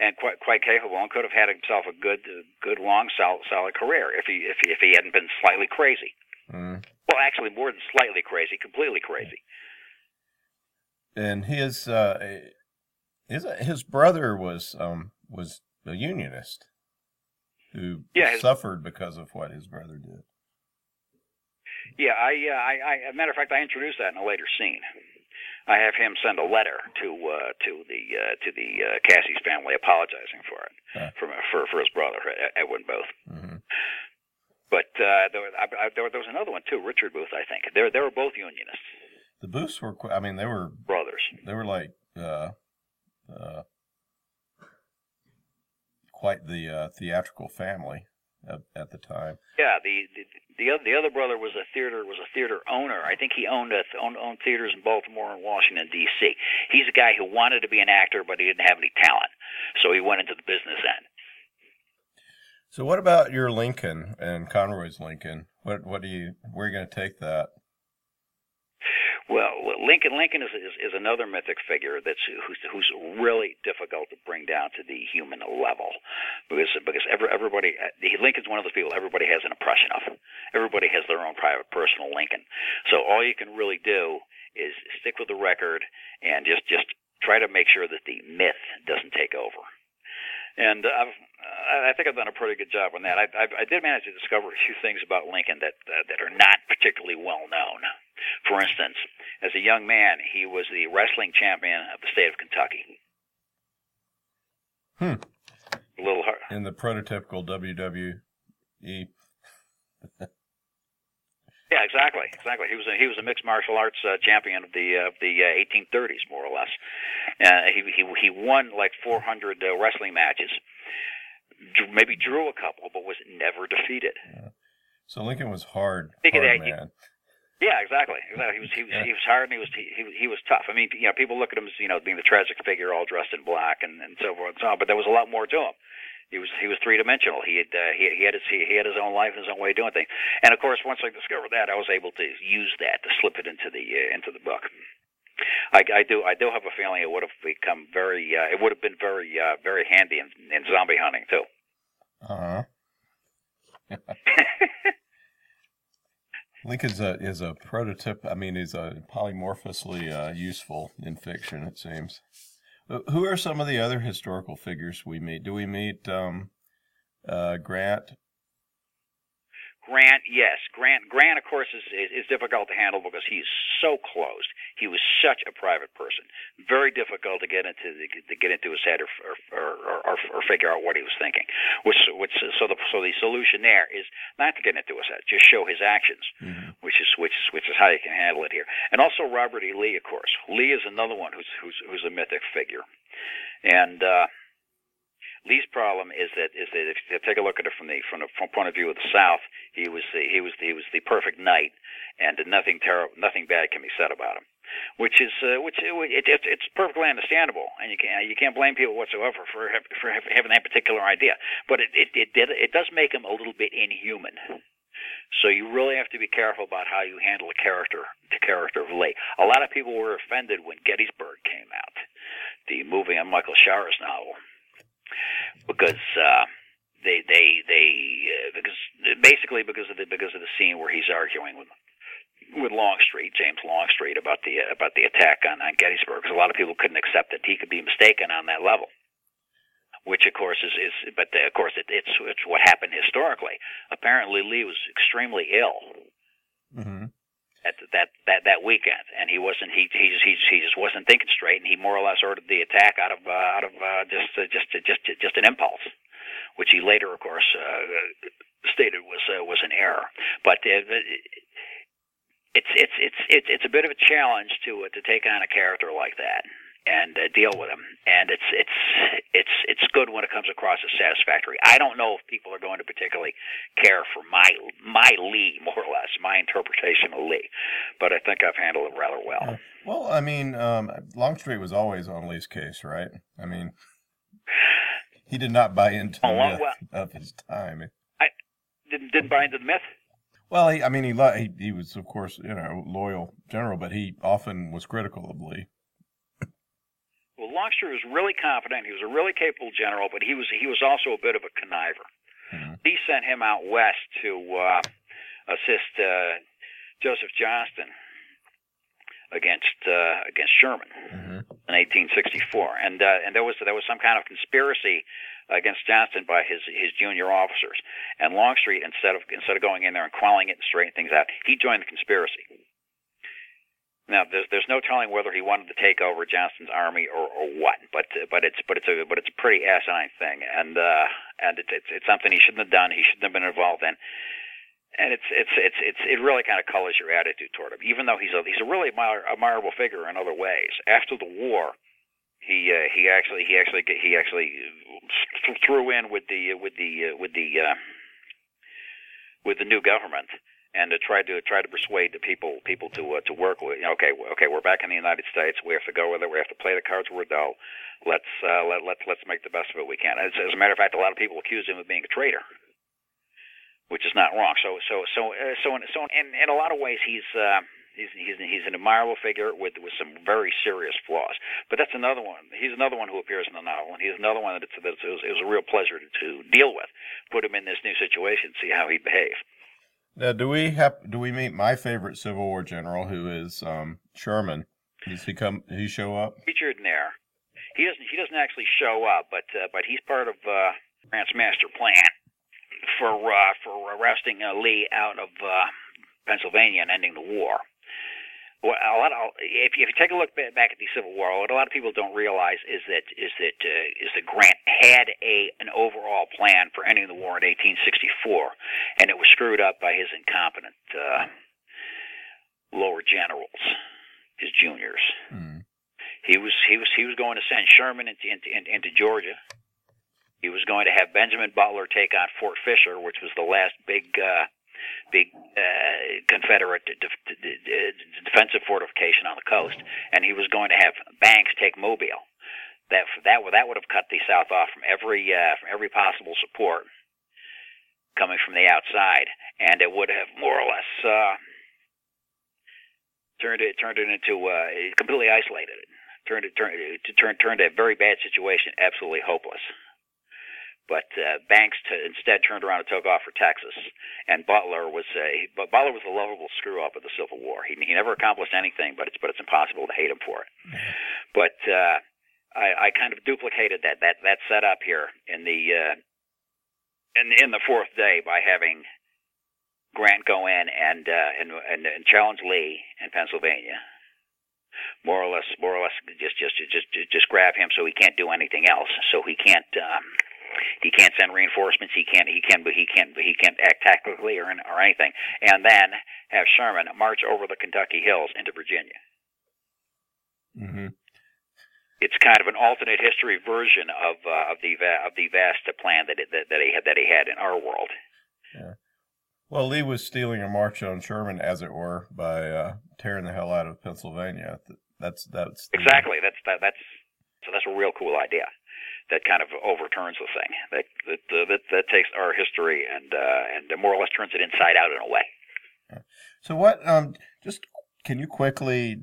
and quite quite capable, and could have had himself a good good long solid solid career if he if he, if he hadn't been slightly crazy. Mm. Well, actually, more than slightly crazy, completely crazy. And his uh, his his brother was um was a unionist who yeah, his, suffered because of what his brother did. Yeah, I, uh, I, I, as a matter of fact, I introduced that in a later scene. I have him send a letter to uh, to the uh, to the uh, Cassie's family apologizing for it huh. for for for his brother Edwin Booth. Mm-hmm. But uh, there, I, I, there, there was another one too, Richard Booth. I think they they were both unionists. The Booths were, I mean, they were brothers. They were like uh, uh, quite the uh, theatrical family at, at, the time. Yeah, the, the the other, the other brother was a theater was a theater owner. I think he owned a, owned, owned theaters in Baltimore and Washington D.C. He's a guy who wanted to be an actor, but he didn't have any talent, so he went into the business end. So, what about your Lincoln and Conroy's Lincoln? What what do you where are you going to take that? Well, Lincoln Lincoln is, is is another mythic figure that's who's who's really difficult to bring down to the human level because because every, everybody Lincoln's one of those people everybody has an impression of. Everybody has their own private personal Lincoln. So all you can really do is stick with the record and just just try to make sure that the myth doesn't take over. And I've, I think I've done a pretty good job on that. I, I, I did manage to discover a few things about Lincoln that uh, that are not particularly well known. For instance, as a young man, he was the wrestling champion of the state of Kentucky. Hmm. A little hard. In the prototypical WWE. [LAUGHS] Yeah, exactly, exactly. He was a, he was a mixed martial arts uh, champion of the uh, the uh, 1830s, more or less. Uh, he he he won like 400 uh, wrestling matches, maybe drew a couple, but was never defeated. Yeah. So Lincoln was hard, hard that, man. Yeah, exactly. Exactly. He was he was yeah. he was hard and he was he, he he was tough. I mean, you know, people look at him as you know being the tragic figure, all dressed in black and and so forth and so on. But there was a lot more to him. He was he was three dimensional. He had uh, he, he had his he, he had his own life and his own way of doing things. And of course, once I discovered that, I was able to use that to slip it into the uh, into the book. I, I do I do have a feeling it would have become very uh, it would have been very uh, very handy in, in zombie hunting too. Uh huh. [LAUGHS] Lincoln's a is a prototype. I mean, is a polymorphously uh, useful in fiction. It seems. Uh, Who are some of the other historical figures we meet? Do we meet um, uh, Grant? Grant, yes, Grant. Grant, of course, is, is is difficult to handle because he's so closed. He was such a private person. Very difficult to get into to get into his head or or, or or or figure out what he was thinking. Which which so the so the solution there is not to get into his head, just show his actions, Mhm. which is which is which is how you can handle it here. And also Robert E. Lee, of course. Lee is another one who's who's who's a mythic figure, and. uh Lee's problem is that is that if you take a look at it from the from the from point of view of the South, he was the he was the, he was the perfect knight, and nothing terrible, nothing bad can be said about him. Which is uh, which it, it, it's perfectly understandable, and you can't you can't blame people whatsoever for for having that particular idea. But it it it, did, it does make him a little bit inhuman. So you really have to be careful about how you handle a character, the character of Lee. A lot of people were offended when Gettysburg came out, the movie on Michael Shaara's novel because uh, they they they uh, because basically because of the because of the scene where he's arguing with with Longstreet, James Longstreet, about the about the attack on, on Gettysburg. Because a lot of people couldn't accept that he could be mistaken on that level. Which of course is is but uh, of course it, it's it's what happened historically. Apparently Lee was extremely ill Mm-hmm. At that that that weekend, and he wasn't he he he just, he just wasn't thinking straight, and he more or less ordered the attack out of uh, out of uh, just uh, just uh, just just an impulse, which he later, of course, uh, stated was uh, was an error. But uh, it's it's it's it's it's a bit of a challenge to uh, to take on a character like that and uh, deal with him. And it's it's it's it's good when it comes across as satisfactory. I don't know if people are going to particularly care for my my Lee, [LAUGHS] more or less, my interpretation of Lee, but I think I've handled it rather well. Well, I mean, um, Longstreet was always on Lee's case, right? I mean, he did not buy into Oh, the well, myth well- of his time. I Didn't didn't buy into the myth. Well, he, I mean, he, he he was, of course, you know, loyal general, but he often was critical of Lee. Well, Longstreet was really confident. He was a really capable general, but he was he was also a bit of a conniver. Mhm. He sent him out west to uh, assist uh, Joseph Johnston against uh, against Sherman Mm-hmm. in 1864, and uh, and there was there was some kind of conspiracy against Johnston by his his junior officers. And Longstreet, instead of instead of going in there and quelling it and straightening things out, he joined the conspiracy. Now, there's there's no telling whether he wanted to take over Johnston's army or, or what, but uh, but it's but it's a but it's a pretty asinine thing, and uh, and it's, it's it's something he shouldn't have done. He shouldn't have been involved in, and it's it's it's it's it really kind of colors your attitude toward him. Even though he's a he's a really admir- admirable figure in other ways. After the war, he uh, he actually he actually he actually th- threw in with the with the uh, with the uh, with the new government and to try to try to persuade the people people to uh, to work with. You know, okay, okay, we're back in the United States. We have to go with it. We have to play the cards we're dealt. Let's uh, let let's let's make the best of it we can. As, as a matter of fact, a lot of people accuse him of being a traitor, which is not wrong. So so so uh, so in, so in, in a lot of ways, he's. Uh, He's, he's he's an admirable figure with with some very serious flaws, but that's another one. He's another one who appears in the novel, and he's another one that it's, that it's, it, was, it was a real pleasure to, to deal with. Put him in this new situation, see how he'd behave. Now, do we have do we meet my favorite Civil War general, who is um, Sherman? Does he come? He show up? featured in there. He doesn't he doesn't actually show up, but uh, but he's part of uh, Grant's master plan for uh, for arresting Lee out of uh, Pennsylvania and ending the war. Well, a lot of, if you, if you take a look back at the Civil War, what a lot of people don't realize is that is that uh, is that Grant had a an overall plan for ending the war in 1864, and it was screwed up by his incompetent uh, lower generals, his juniors. Mm. He was he was he was going to send Sherman into into, into, into Georgia. He was going to have Benjamin Butler take on Fort Fisher, which was the last big uh, big uh, Confederate de- de- de- de- defensive fortification on the coast, and he was going to have Banks take Mobile. that that would that would have cut the South off from every uh, from every possible support coming from the outside, and it would have more or less uh, turned it turned it into uh, completely isolated it. Turned it turned to turn turned a very bad situation absolutely hopeless. But uh, Banks to, instead turned around and took off for Texas, and Butler was a but Butler was a lovable screw up of the Civil War. He he never accomplished anything, but it's but it's impossible to hate him for it. But uh, I, I kind of duplicated that that that setup here in the uh, in in the fourth day by having Grant go in and uh, and, and and challenge Lee in Pennsylvania. More or less, more or less, just just just just grab him so he can't do anything else. So he can't um, he can't send reinforcements. He can't he can he can't he can't act tactically or or anything. And then have Sherman march over the Kentucky hills into Virginia. Mm-hmm. It's kind of an alternate history version of uh, of the of the vast plan that, it, that that he had that he had in our world. Yeah. Well, Lee was stealing a march on Sherman, as it were, by uh, tearing the hell out of Pennsylvania. That's that's the... exactly that's that, that's so that's a real cool idea that kind of overturns the thing that that uh, that, that takes our history and uh, and more or less turns it inside out in a way. So what? Um, just can you quickly?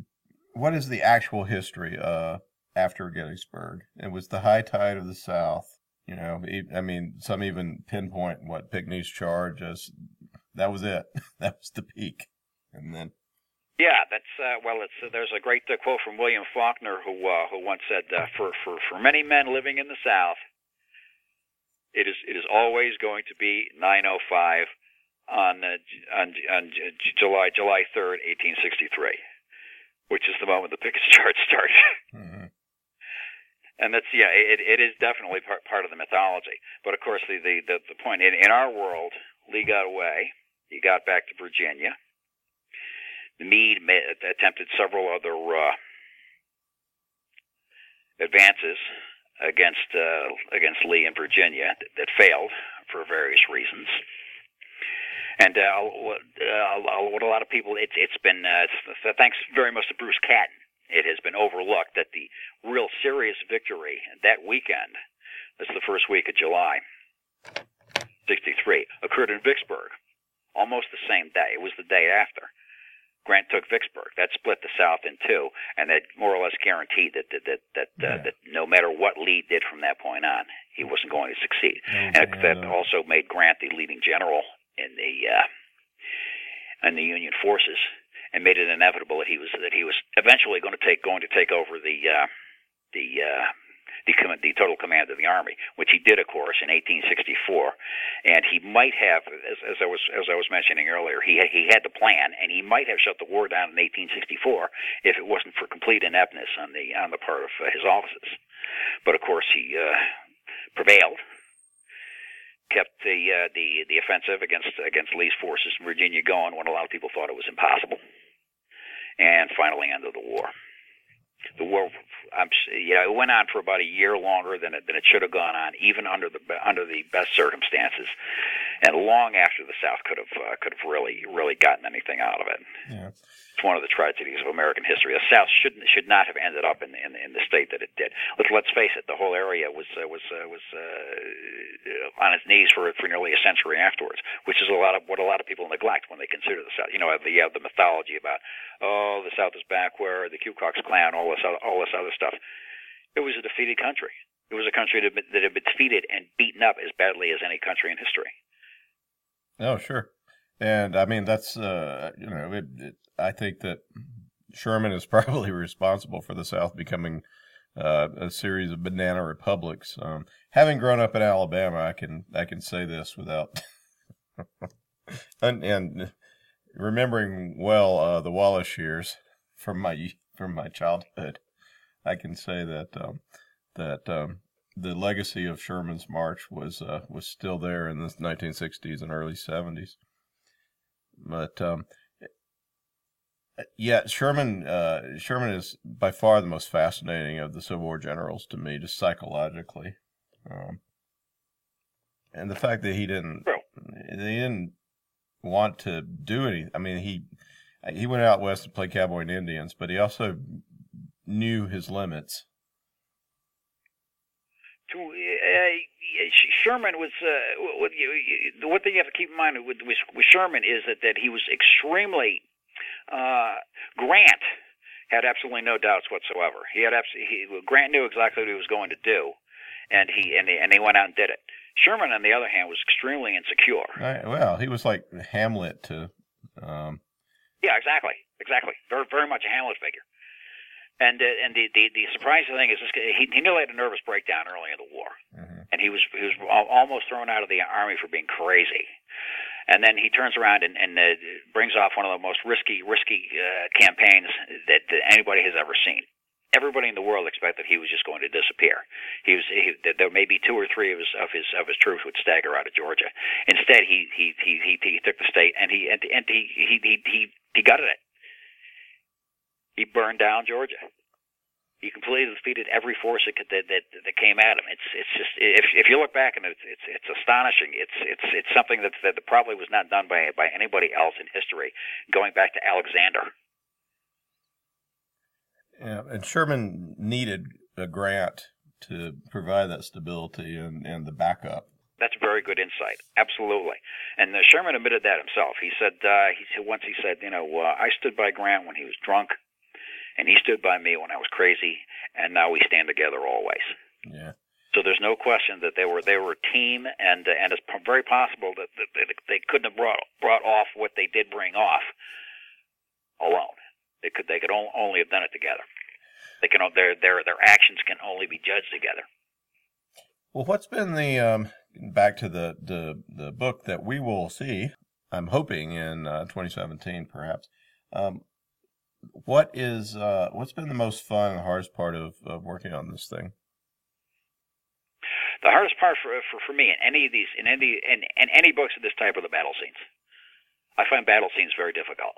What is the actual history uh, after Gettysburg? It was the high tide of the South. You know, I mean, some even pinpoint what Pickett's charge as. That was it. [LAUGHS] that was the peak, and then. Yeah, that's uh, well. It's uh, there's a great uh, quote from William Faulkner who uh, who once said, uh, "For for for many men living in the South, it is it is always going to be 905 on uh, on on July July 3rd, 1863, which is the moment the Pickett's [LAUGHS] charge started." Mm-hmm. And that's yeah, it it is definitely part part of the mythology. But of course, the the the, the point in in our world, Lee got away. He got back to Virginia Meade attempted several other uh, advances against uh, against Lee in Virginia that, that failed for various reasons. And uh, uh, what a lot of people, it's it's been uh, thanks very much to Bruce Catton. It has been overlooked that the real serious victory that weekend, that's the first week of July, 63, occurred in Vicksburg, almost the same day. It was the day after. Grant took Vicksburg. That split the South in two, and that more or less guaranteed that that that that, uh, that no matter what Lee did from that point on, he wasn't going to succeed. and that also made Grant the leading general in the uh, in the Union forces, and made it inevitable that he was that he was eventually going to take going to take over the uh, the uh, the, the total command of the army, which he did, of course, in 1864. And he might have, as, as I was as I was mentioning earlier, he he had the plan, and he might have shut the war down in 1864 if it wasn't for complete ineptness on the on the part of uh, his officers. But of course, he uh, prevailed kept the uh, the the offensive against against Lee's forces in Virginia going when a lot of people thought it was impossible, and finally ended the war the war, I'm, you know, it went on for about a year longer than it than it should have gone on, even under the under the best circumstances, and long after the South could have uh, could have really really gotten anything out of it. Yeah. One of the tragedies of American history. The South should should not have ended up in in, in the state that it did. Let's let's face it. The whole area was uh, was uh, was uh, on its knees for for nearly a century afterwards, which is a lot of what a lot of people neglect when they consider the South. You know, the uh, the mythology about oh the South is backward, the Ku Klux Klan, all this other, all this other stuff. It was a defeated country. It was a country that had been defeated and beaten up as badly as any country in history. Oh, sure. And I mean, that's, uh, you know, it, it, I think that Sherman is [LAUGHS] probably responsible for the South becoming uh, a series of banana republics. Um, having grown up in Alabama, I can I can say this without [LAUGHS] and, and, remembering well uh, the Wallace years [LAUGHS] from my from my childhood. I can say that um, that um, the legacy of Sherman's march was uh, was still there in the 1960s and early 70s. But um, yeah, Sherman. Uh, Sherman is by far the most fascinating of the Civil War generals to me, just psychologically, um, and the fact that he didn't he didn't want to do anything. I mean, he he went out west to play cowboy and Indians, but he also knew his limits, to uh, Sherman was uh, what, the one thing you have to keep in mind with, with, with Sherman is that that he was extremely uh, Grant had absolutely no doubts whatsoever. He had absolutely he, Grant knew exactly what he was going to do, and he and he, and he went out and did it. Sherman, on the other hand, was extremely insecure. Right, well, he was like Hamlet to. Um... Yeah, exactly, exactly. Very, very much a Hamlet figure. And uh, and the, the the surprising thing is this: he he nearly had a nervous breakdown early in the war, mm-hmm. and he was he was almost thrown out of the army for being crazy. And then he turns around and, and uh, brings off one of the most risky risky uh, campaigns that, that anybody has ever seen. Everybody in the world expected he was just going to disappear. He was he, there may be two or three of his of his of his troops would stagger out of Georgia. Instead, he he he he, he took the state and he and, and he he he he, he gutted it he burned down Georgia. He completely defeated every force that, that that that came at him. It's it's just if if you look back and it's it's it's astonishing. It's it's it's something that that probably was not done by by anybody else in history, going back to Alexander. Yeah, and Sherman needed a Grant to provide that stability and and the backup. That's very good insight. Absolutely. And uh, Sherman admitted that himself. He said uh, he said once he said, you know, uh, I stood by Grant when he was drunk and he stood by me when I was crazy, and now we stand together always. Yeah. So there's no question that they were they were a team, and uh, and it's very possible that, that, that they couldn't have brought brought off what they did bring off alone. They could they could only have done it together. They can their their their actions can only be judged together. Well, what's been the um, back to the, the the book that we will see? I'm hoping in uh, 2017, perhaps. Um, what is uh, what's been the most fun and the hardest part of, of working on this thing? The hardest part for, for for me in any of these in any in, in any books of this type are the battle scenes. I find battle scenes very difficult.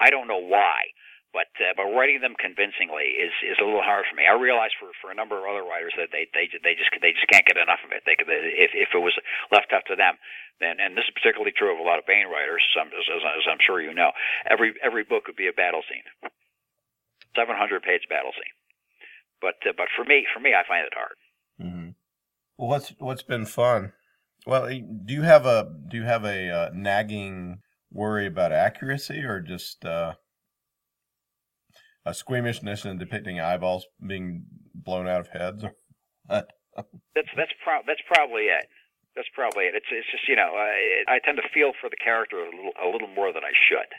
I don't know why but uh, but writing them convincingly is is a little hard for me. I realize for for a number of other writers that they they they just they just can't get enough of it. They could if if it was left up to them, then and this is particularly true of a lot of Baen writers, some, as, as I'm sure you know. Every every book would be a battle scene, 700 page battle scene. But uh, but for me for me I find it hard. Mm-hmm. Well, what's what's been fun? Well, do you have a do you have a uh, nagging worry about accuracy or just uh, a squeamishness in depicting eyeballs being blown out of heads? that's that's pro- that's probably it. That's probably it. It's it's just you know I, I tend to feel for the character a little a little more than I should.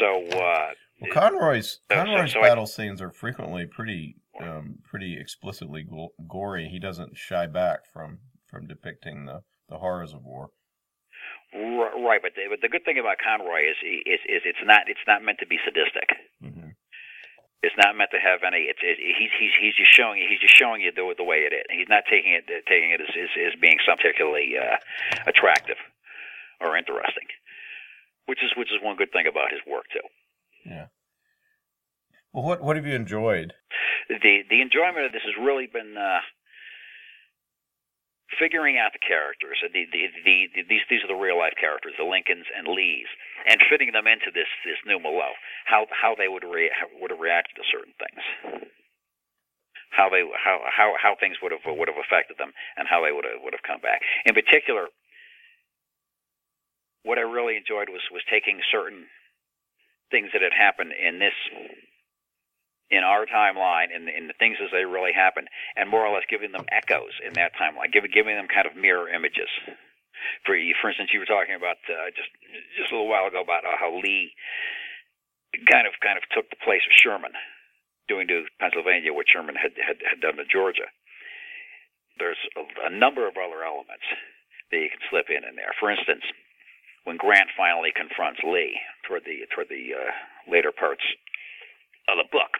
So uh, well, Conroy's Conroy's so, so battle I, scenes are frequently pretty um, pretty explicitly gory. He doesn't shy back from from depicting the the horrors of war. Right, but the, but the good thing about Conroy is, is is it's not it's not meant to be sadistic. Mm-hmm. It's not meant to have any. It's it, he's he's he's just showing you he's just showing you the the way it is. He's not taking it taking it as as, as being some particularly uh, attractive or interesting, which is which is one good thing about his work too. Yeah. Well, what what have you enjoyed? The the enjoyment of this has really been uh, figuring out the characters, the, the, the, the, these these are the real life characters, the Lincolns and Lees, and fitting them into this this new Malone, how how they would re, would have reacted to certain things, how they how how how things would have would have affected them, and how they would have would have come back. In particular, what I really enjoyed was was taking certain things that had happened in this in our timeline and in, the things as they really happen, and more or less giving them echoes in that timeline, giving giving them kind of mirror images. For for instance, you were talking about uh, just just a little while ago about uh, how Lee kind of kind of took the place of Sherman, doing to Pennsylvania what Sherman had had, had done to Georgia. There's a, a number of other elements that you can slip in in there. For instance, when Grant finally confronts Lee toward the toward the uh, later parts of the book,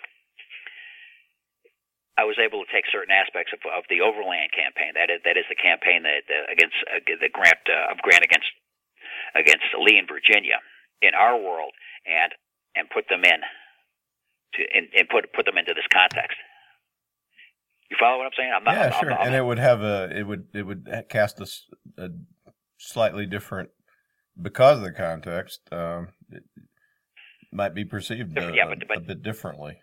I was able to take certain aspects of, of the Overland campaign. That is, that is the campaign that uh, against uh, the Grant uh, of Grant against against Lee in Virginia in our world, and and put them in to and, and put put them into this context. You follow what I'm saying? I'm not, yeah, I'm, sure. I'm, I'm, and it would have a it would it would cast a, a slightly different because of the context. Um, it might be perceived a, yeah, but, but, a bit differently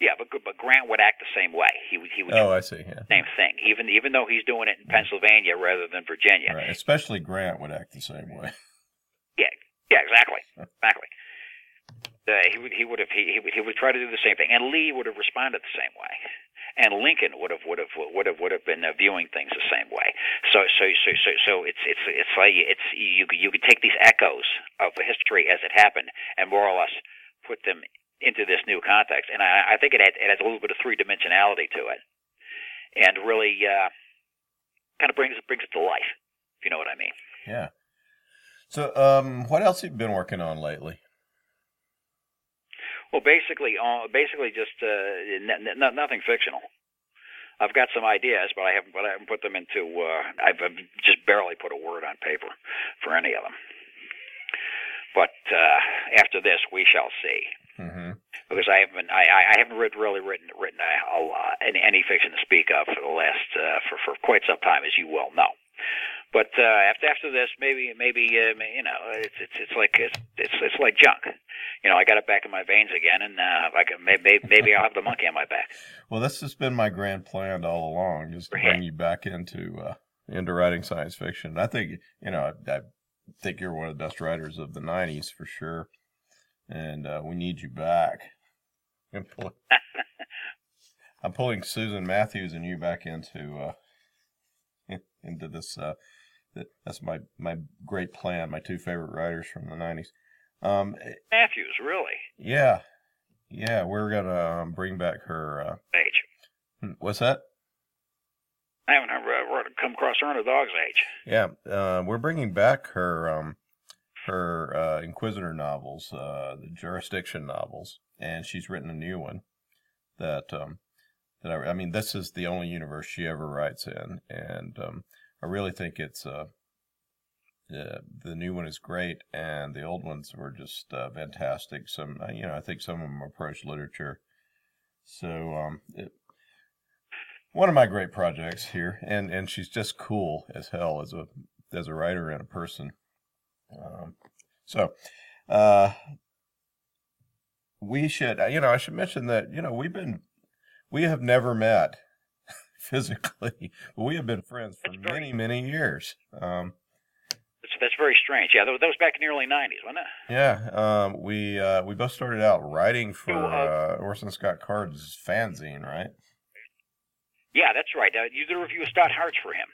Yeah, but but Grant would act the same way. He would he would Oh, I see. Yeah. same thing, even even though he's doing it in Pennsylvania rather than Virginia. Right. Especially Grant would act the same way. [LAUGHS] Yeah, yeah, exactly, exactly. Uh, he would he would have he, he would he would try to do the same thing, and Lee would have responded the same way, and Lincoln would have would have would have would have been uh, viewing things the same way. So so so so so it's it's it's like it's you you could take these echoes of history as it happened and more or less put them into this new context, and I, I think it had, it has a little bit of three dimensionality to it, and really uh, kind of brings brings it to life. If you know what I mean. Yeah. So, um, what else have you been working on lately? Well, basically, uh, basically just uh, n- n- nothing fictional. I've got some ideas, but I haven't, but I haven't put them into. Uh, I've, I've just barely put a word on paper for any of them. But uh, after this, we shall see. Mm-hmm. Because I haven't, I, I haven't really written written a, a, uh, any, any fiction to speak of for the last uh, for for quite some time, as you well know. But uh, after after this, maybe maybe uh, you know it's it's it's like it's it's it's like junk. You know, I got it back in my veins again, and uh, can, maybe maybe I'll have the monkey on my back. Well, this has been my grand plan all along, just to bring you back into uh, into writing science fiction. I think you know I, I think you're one of the best writers of the '90s for sure, and uh, we need you back. [LAUGHS] I'm pulling, I'm pulling Susan Matthews and you back into uh, [LAUGHS] into this. Uh, that's my my great plan. My two favorite writers from the '90s. Um, Matthews, really? Yeah, yeah. We're gonna um, bring back her uh, age. What's that? I haven't ever, ever come across her in a dog's age. Yeah, uh, we're bringing back her um, her uh, Inquisitor novels, uh, the Jurisdiction novels, and she's written a new one that um, that I, I mean, this is the only universe she ever writes in, and um, I really think it's uh, uh, the new one is great, and the old ones were just uh, fantastic. Some, uh, you know, I think some of them approach literature. So, um, it, one of my great projects here, and and she's just cool as hell as a as a writer and a person. Um, so, uh, we should, you know, I should mention that you know we've been we have never met [LAUGHS] physically, but we have been friends for many many years. Um, that's, that's very strange. Yeah, that was, that was back in the early '90s, wasn't it? Yeah, um, we uh, we both started out writing for uh, Orson Scott Card's fanzine, right? Yeah, that's right. Uh, you did a review of Stott Hearts for him,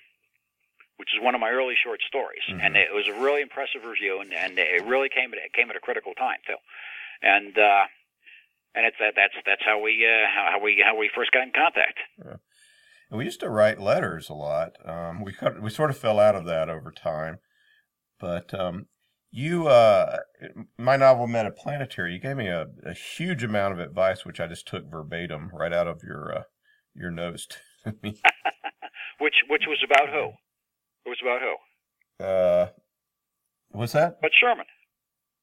which is one of my early short stories, mm-hmm. and it was a really impressive review, and, and it really came at it came at a critical time too, and uh, and it's that that's that's how we uh, how we how we first got in contact. Yeah. And we used to write letters a lot. Um, we cut, we sort of fell out of that over time, but um, you uh, my novel Metaplanetary. You gave me a, a huge amount of advice, which I just took verbatim right out of your uh, your notes. [LAUGHS] which which was about who? It was about who? Uh, what's that? About Sherman.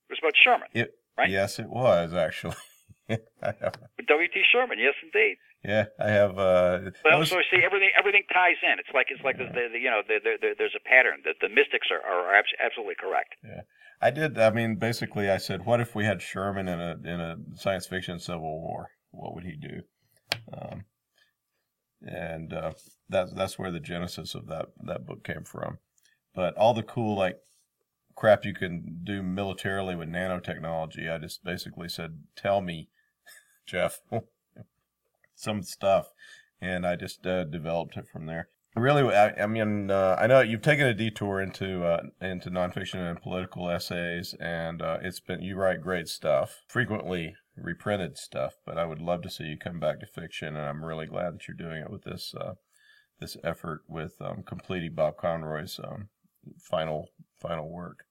It was about Sherman. It, right? Yes, it was actually. [LAUGHS] W. T. Sherman, yes, indeed. Yeah, I have. Uh, well, was... so see, everything everything ties in. It's like it's like yeah. the, the, you know the, the, there's a pattern. That the mystics are are absolutely correct. Yeah, I did. I mean, basically, I said, what if we had Sherman in a in a science fiction civil war? What would he do? Um, and uh, that's that's where the genesis of that that book came from. But all the cool like crap you can do militarily with nanotechnology, I just basically said, "Tell me, [LAUGHS] Jeff, [LAUGHS] some stuff," and I just uh, developed it from there. Really, I, I mean, uh, I know you've taken a detour into uh, into nonfiction and political essays, and uh, it's been you write great stuff, frequently reprinted stuff. But I would love to see you come back to fiction, and I'm really glad that you're doing it with this uh, this effort with um, completing Bob Conroy's um, final final work.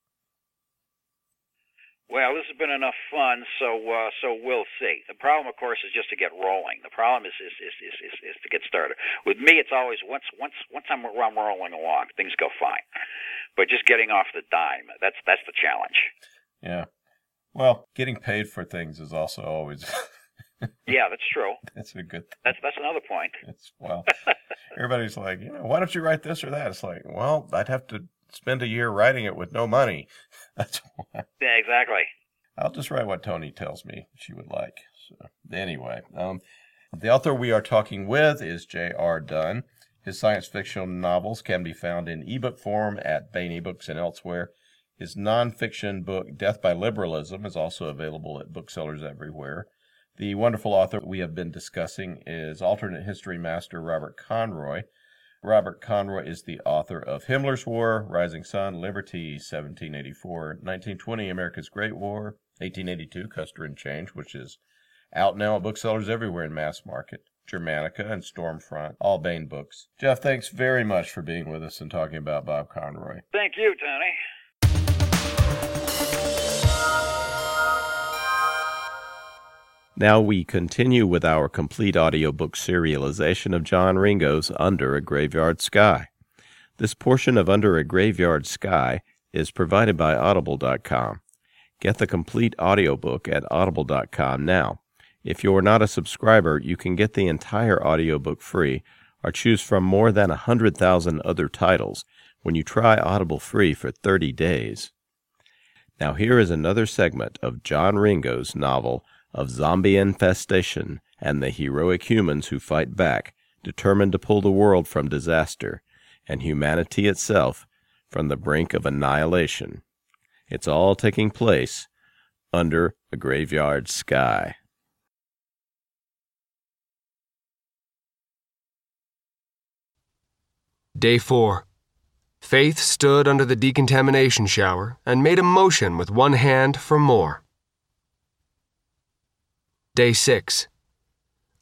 Well, this has been enough fun, so uh, so we'll see. The problem, of course, is just to get rolling. The problem is is, is is is is to get started. With me, it's always once once once I'm I'm rolling along, things go fine. But just getting off the dime, that's that's the challenge. Yeah. Well, getting paid for things is also always. [LAUGHS] yeah, that's true. That's a good. Thing. That's that's another point. [LAUGHS] It's well, everybody's like, you know, why don't you write this or that? It's like, well, I'd have to spend a year writing it with no money. [LAUGHS] That's why. Yeah, exactly. I'll just write what Tony tells me she would like. So, anyway, um, the author we are talking with is J.R. Dunn. His science fiction novels can be found in ebook form at Baen eBooks and elsewhere. His nonfiction book, Death by Liberalism, is also available at booksellers everywhere. The wonderful author we have been discussing is alternate history master Robert Conroy. Robert Conroy is the author of Himmler's War, Rising Sun, Liberty, 1784, 1920, America's Great War, 1882, Custer in Chains, which is out now at booksellers everywhere in mass market, Germanica and Stormfront, all Baen books. Jeff, thanks very much for being with us and talking about Bob Conroy. Thank you, Tony. Now we continue with our complete audiobook serialization of John Ringo's Under a Graveyard Sky. This portion of Under a Graveyard Sky is provided by Audible.com. Get the complete audiobook at Audible.com now. If you are not a subscriber, you can get the entire audiobook free or choose from more than a 100,000 other titles when you try Audible free for 30 days. Now here is another segment of John Ringo's novel of zombie infestation and the heroic humans who fight back, determined to pull the world from disaster and humanity itself from the brink of annihilation. It's all taking place under a graveyard sky. Day 4. Faith stood under the decontamination shower and made a motion with one hand for more. Day 6.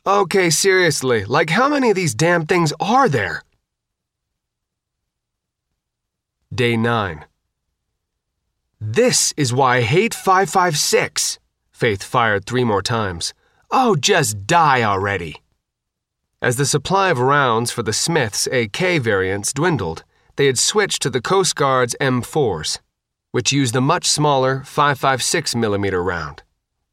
Okay, seriously, like how many of these damn things are there? Day 9. This is why I hate 556. Faith fired three more times. Oh, just die already. As the supply of rounds for the Smith's AK variants dwindled, they had switched to the Coast Guard's M4s, which used a much smaller 556 millimeter round.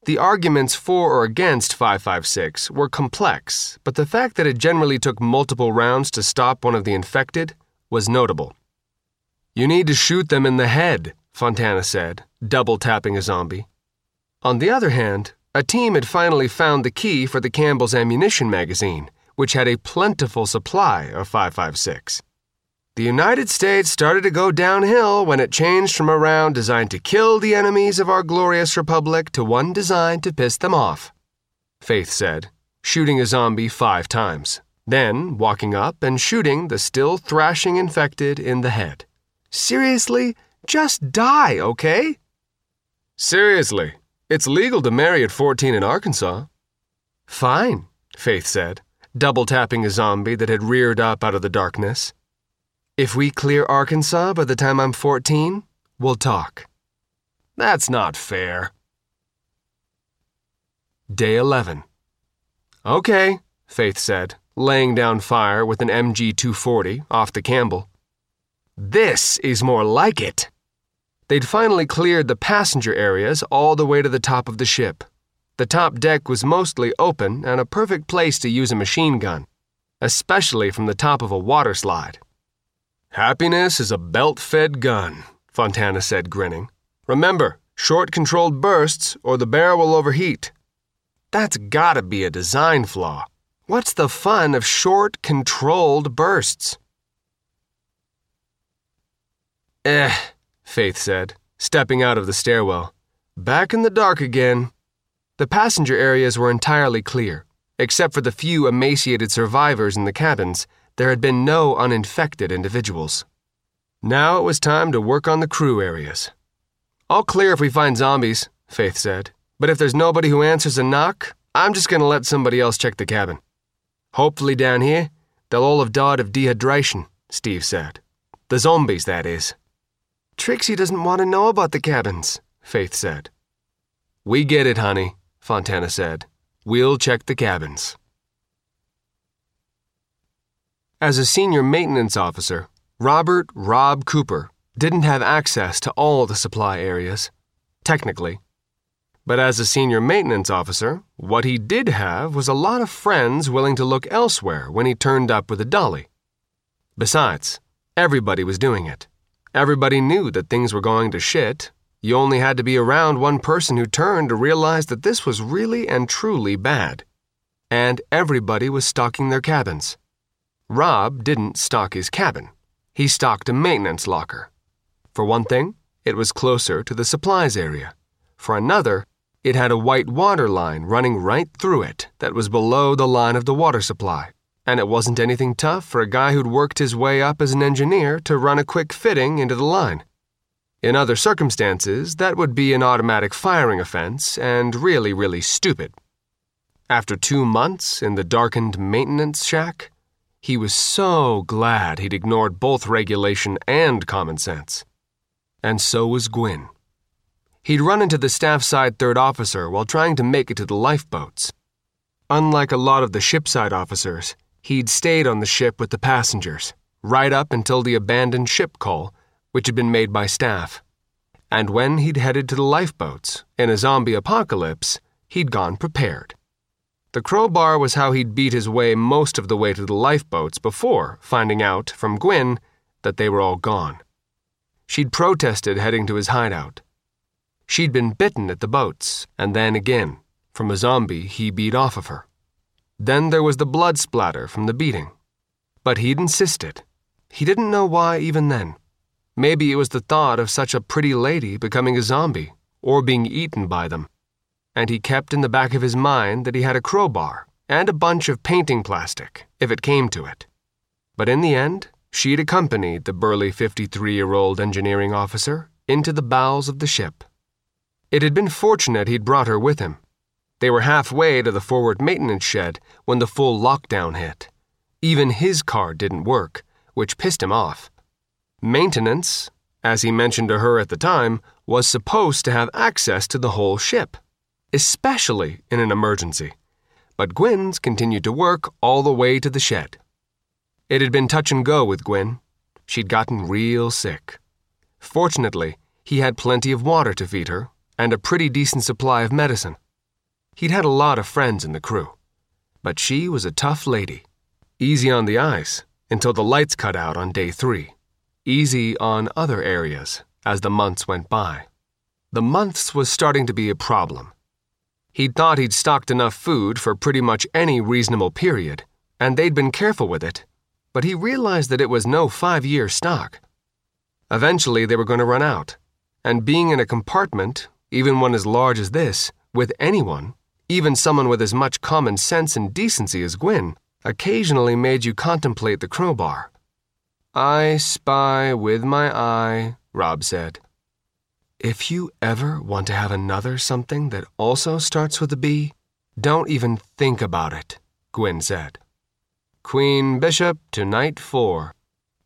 The arguments for or against 556 were complex, but the fact that it generally took multiple rounds to stop one of the infected was notable. You need to shoot them in the head, Fontana said, double tapping a zombie. On the other hand, a team had finally found the key for the Campbell's ammunition magazine, which had a plentiful supply of 556. The United States started to go downhill when it changed from a round designed to kill the enemies of our glorious republic to one designed to piss them off. Faith said, shooting a zombie five times, then walking up and shooting the still thrashing infected in the head. Seriously? Just die, okay? Seriously. It's legal to marry at 14 in Arkansas. Fine, Faith said, double tapping a zombie that had reared up out of the darkness. If we clear Arkansas by the time I'm 14, we'll talk. That's not fair. Day 11. Okay, Faith said, laying down fire with an MG 240 off the Campbell. This is more like it. They'd finally cleared the passenger areas all the way to the top of the ship. The top deck was mostly open and a perfect place to use a machine gun, especially from the top of a water slide. Happiness is a belt fed gun, Fontana said, grinning. Remember, short controlled bursts or the barrel will overheat. That's gotta be a design flaw. What's the fun of short controlled bursts? Eh, Faith said, stepping out of the stairwell. Back in the dark again. The passenger areas were entirely clear, except for the few emaciated survivors in the cabins there had been no uninfected individuals. Now it was time to work on the crew areas. All clear if we find zombies, Faith said. But if there's nobody who answers a knock, I'm just to let somebody else check the cabin. Hopefully, down here, they'll all have died of dehydration, Steve said. The zombies, that is. Trixie doesn't want to know about the cabins, Faith said. We get it, honey, Fontana said. We'll check the cabins. As a senior maintenance officer, Robert Rob Cooper didn't have access to all the supply areas, technically. But as a senior maintenance officer, what he did have was a lot of friends willing to look elsewhere when he turned up with a dolly. Besides, everybody was doing it. Everybody knew that things were going to shit, You only had to be around one person who turned to realize that this was really and truly bad. And everybody was stocking their cabins. Rob didn't stock his cabin, he stocked a maintenance locker. For one thing, it was closer to the supplies area. For another, it had a white water line running right through it that was below the line of the water supply, and it wasn't anything tough for a guy who'd worked his way up as an engineer to run a quick fitting into the line. In other circumstances, that would be an automatic firing offense and really, really stupid. After two months in the darkened maintenance shack, he was so glad he'd ignored both regulation and common sense. And so was Gwyn. He'd run into the staff side third officer while trying to make it to the lifeboats. Unlike a lot of the shipside officers, he'd stayed on the ship with the passengers, right up until the abandoned ship call, which had been made by staff. And when he'd headed to the lifeboats, in a zombie apocalypse, he'd gone prepared. The crowbar was how he'd beat his way most of the way to the lifeboats before finding out from Gwyn that they were all gone. She'd protested heading to his hideout She'd been bitten at the boats, and then again, from a zombie he beat off of her. Then there was the blood splatter from the beating. But he'd insisted. He didn't know why even then. Maybe it was the thought of such a pretty lady becoming a zombie, or being eaten by them. And he kept in the back of his mind that he had a crowbar and a bunch of painting plastic, if it came to it. But in the end, she'd accompanied the burly 53 year old engineering officer into the bowels of the ship. It had been fortunate he'd brought her with him. They were halfway to the forward maintenance shed when the full lockdown hit. Even his car didn't work, which pissed him off. Maintenance, as he mentioned to her at the time, was supposed to have access to the whole ship, especially in an emergency. But Gwyn's continued to work all the way to the shed. It had been touch and go with Gwyn. She'd gotten real sick. Fortunately, he had plenty of water to feed her and a pretty decent supply of medicine. He'd had a lot of friends in the crew. But she was a tough lady. Easy on the ice until the lights cut out on day three. Easy on other areas as the months went by. The months was starting to be a problem. He'd thought he'd stocked enough food for pretty much any reasonable period, and they'd been careful with it, but he realized that it was no five year stock. Eventually, they were going to run out, and being in a compartment even one as large as this, with anyone, even someone with as much common sense and decency as Gwyn, occasionally made you contemplate the crowbar. I spy with my eye, Rob said. If you ever want to have another something that also starts with a B, don't even think about it, Gwyn said. Queen Bishop to Knight 4.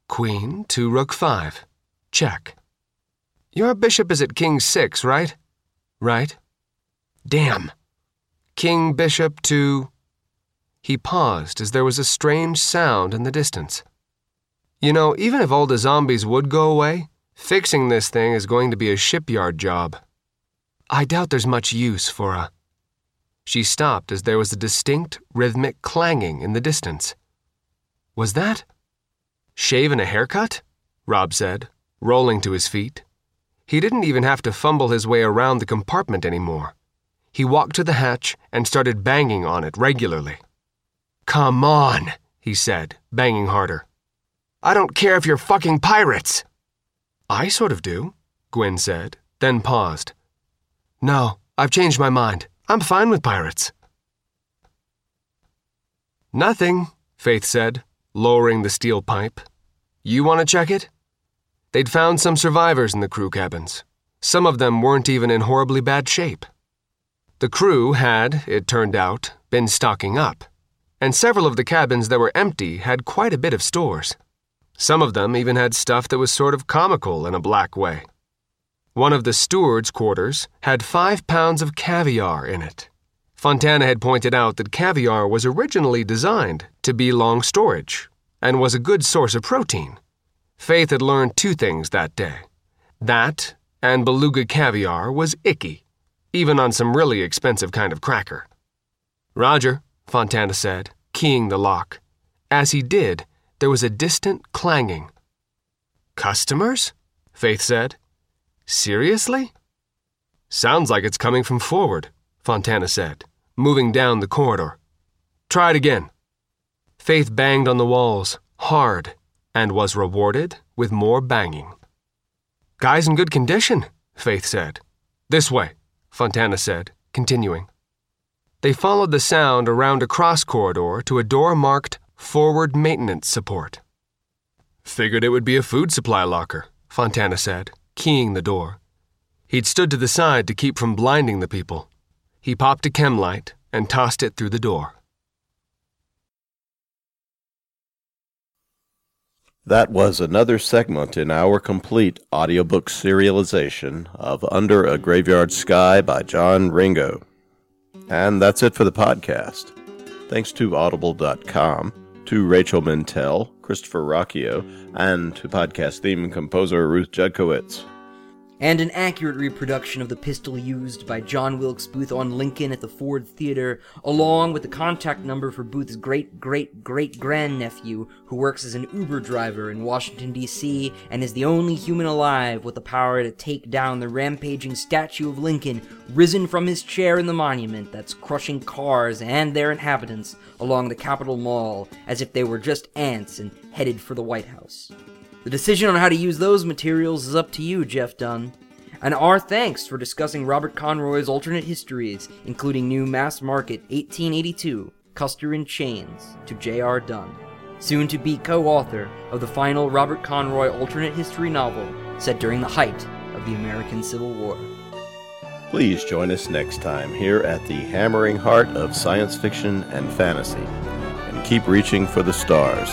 Queen to Rook 5. Check. Your bishop is at King 6, right? right? Damn. King Bishop to. He paused as there was a strange sound in the distance. You know, even if all the zombies would go away, fixing this thing is going to be a shipyard job. I doubt there's much use for a. She stopped as there was a distinct, rhythmic clanging in the distance. Was that? Shave and a haircut? Rob said, rolling to his feet. He didn't even have to fumble his way around the compartment anymore. He walked to the hatch and started banging on it regularly. Come on, he said, banging harder. I don't care if you're fucking pirates. I sort of do, Gwyn said, then paused. No, I've changed my mind. I'm fine with pirates. Nothing, Faith said, lowering the steel pipe. You want to check it? They'd found some survivors in the crew cabins. Some of them weren't even in horribly bad shape. The crew had, it turned out, been stocking up, and several of the cabins that were empty had quite a bit of stores. Some of them even had stuff that was sort of comical in a black way. One of the steward's quarters had five pounds of caviar in it. Fontana had pointed out that caviar was originally designed to be long storage and was a good source of protein. Faith had learned two things that day. That, and beluga caviar was icky, even on some really expensive kind of cracker. Roger, Fontana said, keying the lock. As he did, there was a distant clanging. Customers? Faith said. Seriously? Sounds like it's coming from forward, Fontana said, moving down the corridor. Try it again. Faith banged on the walls, hard, and was rewarded with more banging. Guy's in good condition, Faith said. This way, Fontana said, continuing. They followed the sound around a cross corridor to a door marked Forward Maintenance Support. Figured it would be a food supply locker, Fontana said, keying the door. He'd stood to the side to keep from blinding the people. He popped a chem light and tossed it through the door. That was another segment in our complete audiobook serialization of Under a Graveyard Sky by John Ringo. And that's it for the podcast. Thanks to Audible.com, to Rachel Mintel, Christopher Ruocchio, and to podcast theme composer Ruth Judkowitz and an accurate reproduction of the pistol used by John Wilkes Booth on Lincoln at the Ford Theater, along with the contact number for Booth's great great great grandnephew, who works as an Uber driver in Washington, D.C., and is the only human alive with the power to take down the rampaging statue of Lincoln risen from his chair in the monument that's crushing cars and their inhabitants along the Capitol Mall as if they were just ants and headed for the White House. The decision on how to use those materials is up to you, Jeff Dunn. And our thanks for discussing Robert Conroy's alternate histories, including new mass market 1882, Custer in Chains, to J.R. Dunn, soon to be co author of the final Robert Conroy alternate history novel set during the height of the American Civil War. Please join us next time here at the hammering heart of science fiction and fantasy, and keep reaching for the stars.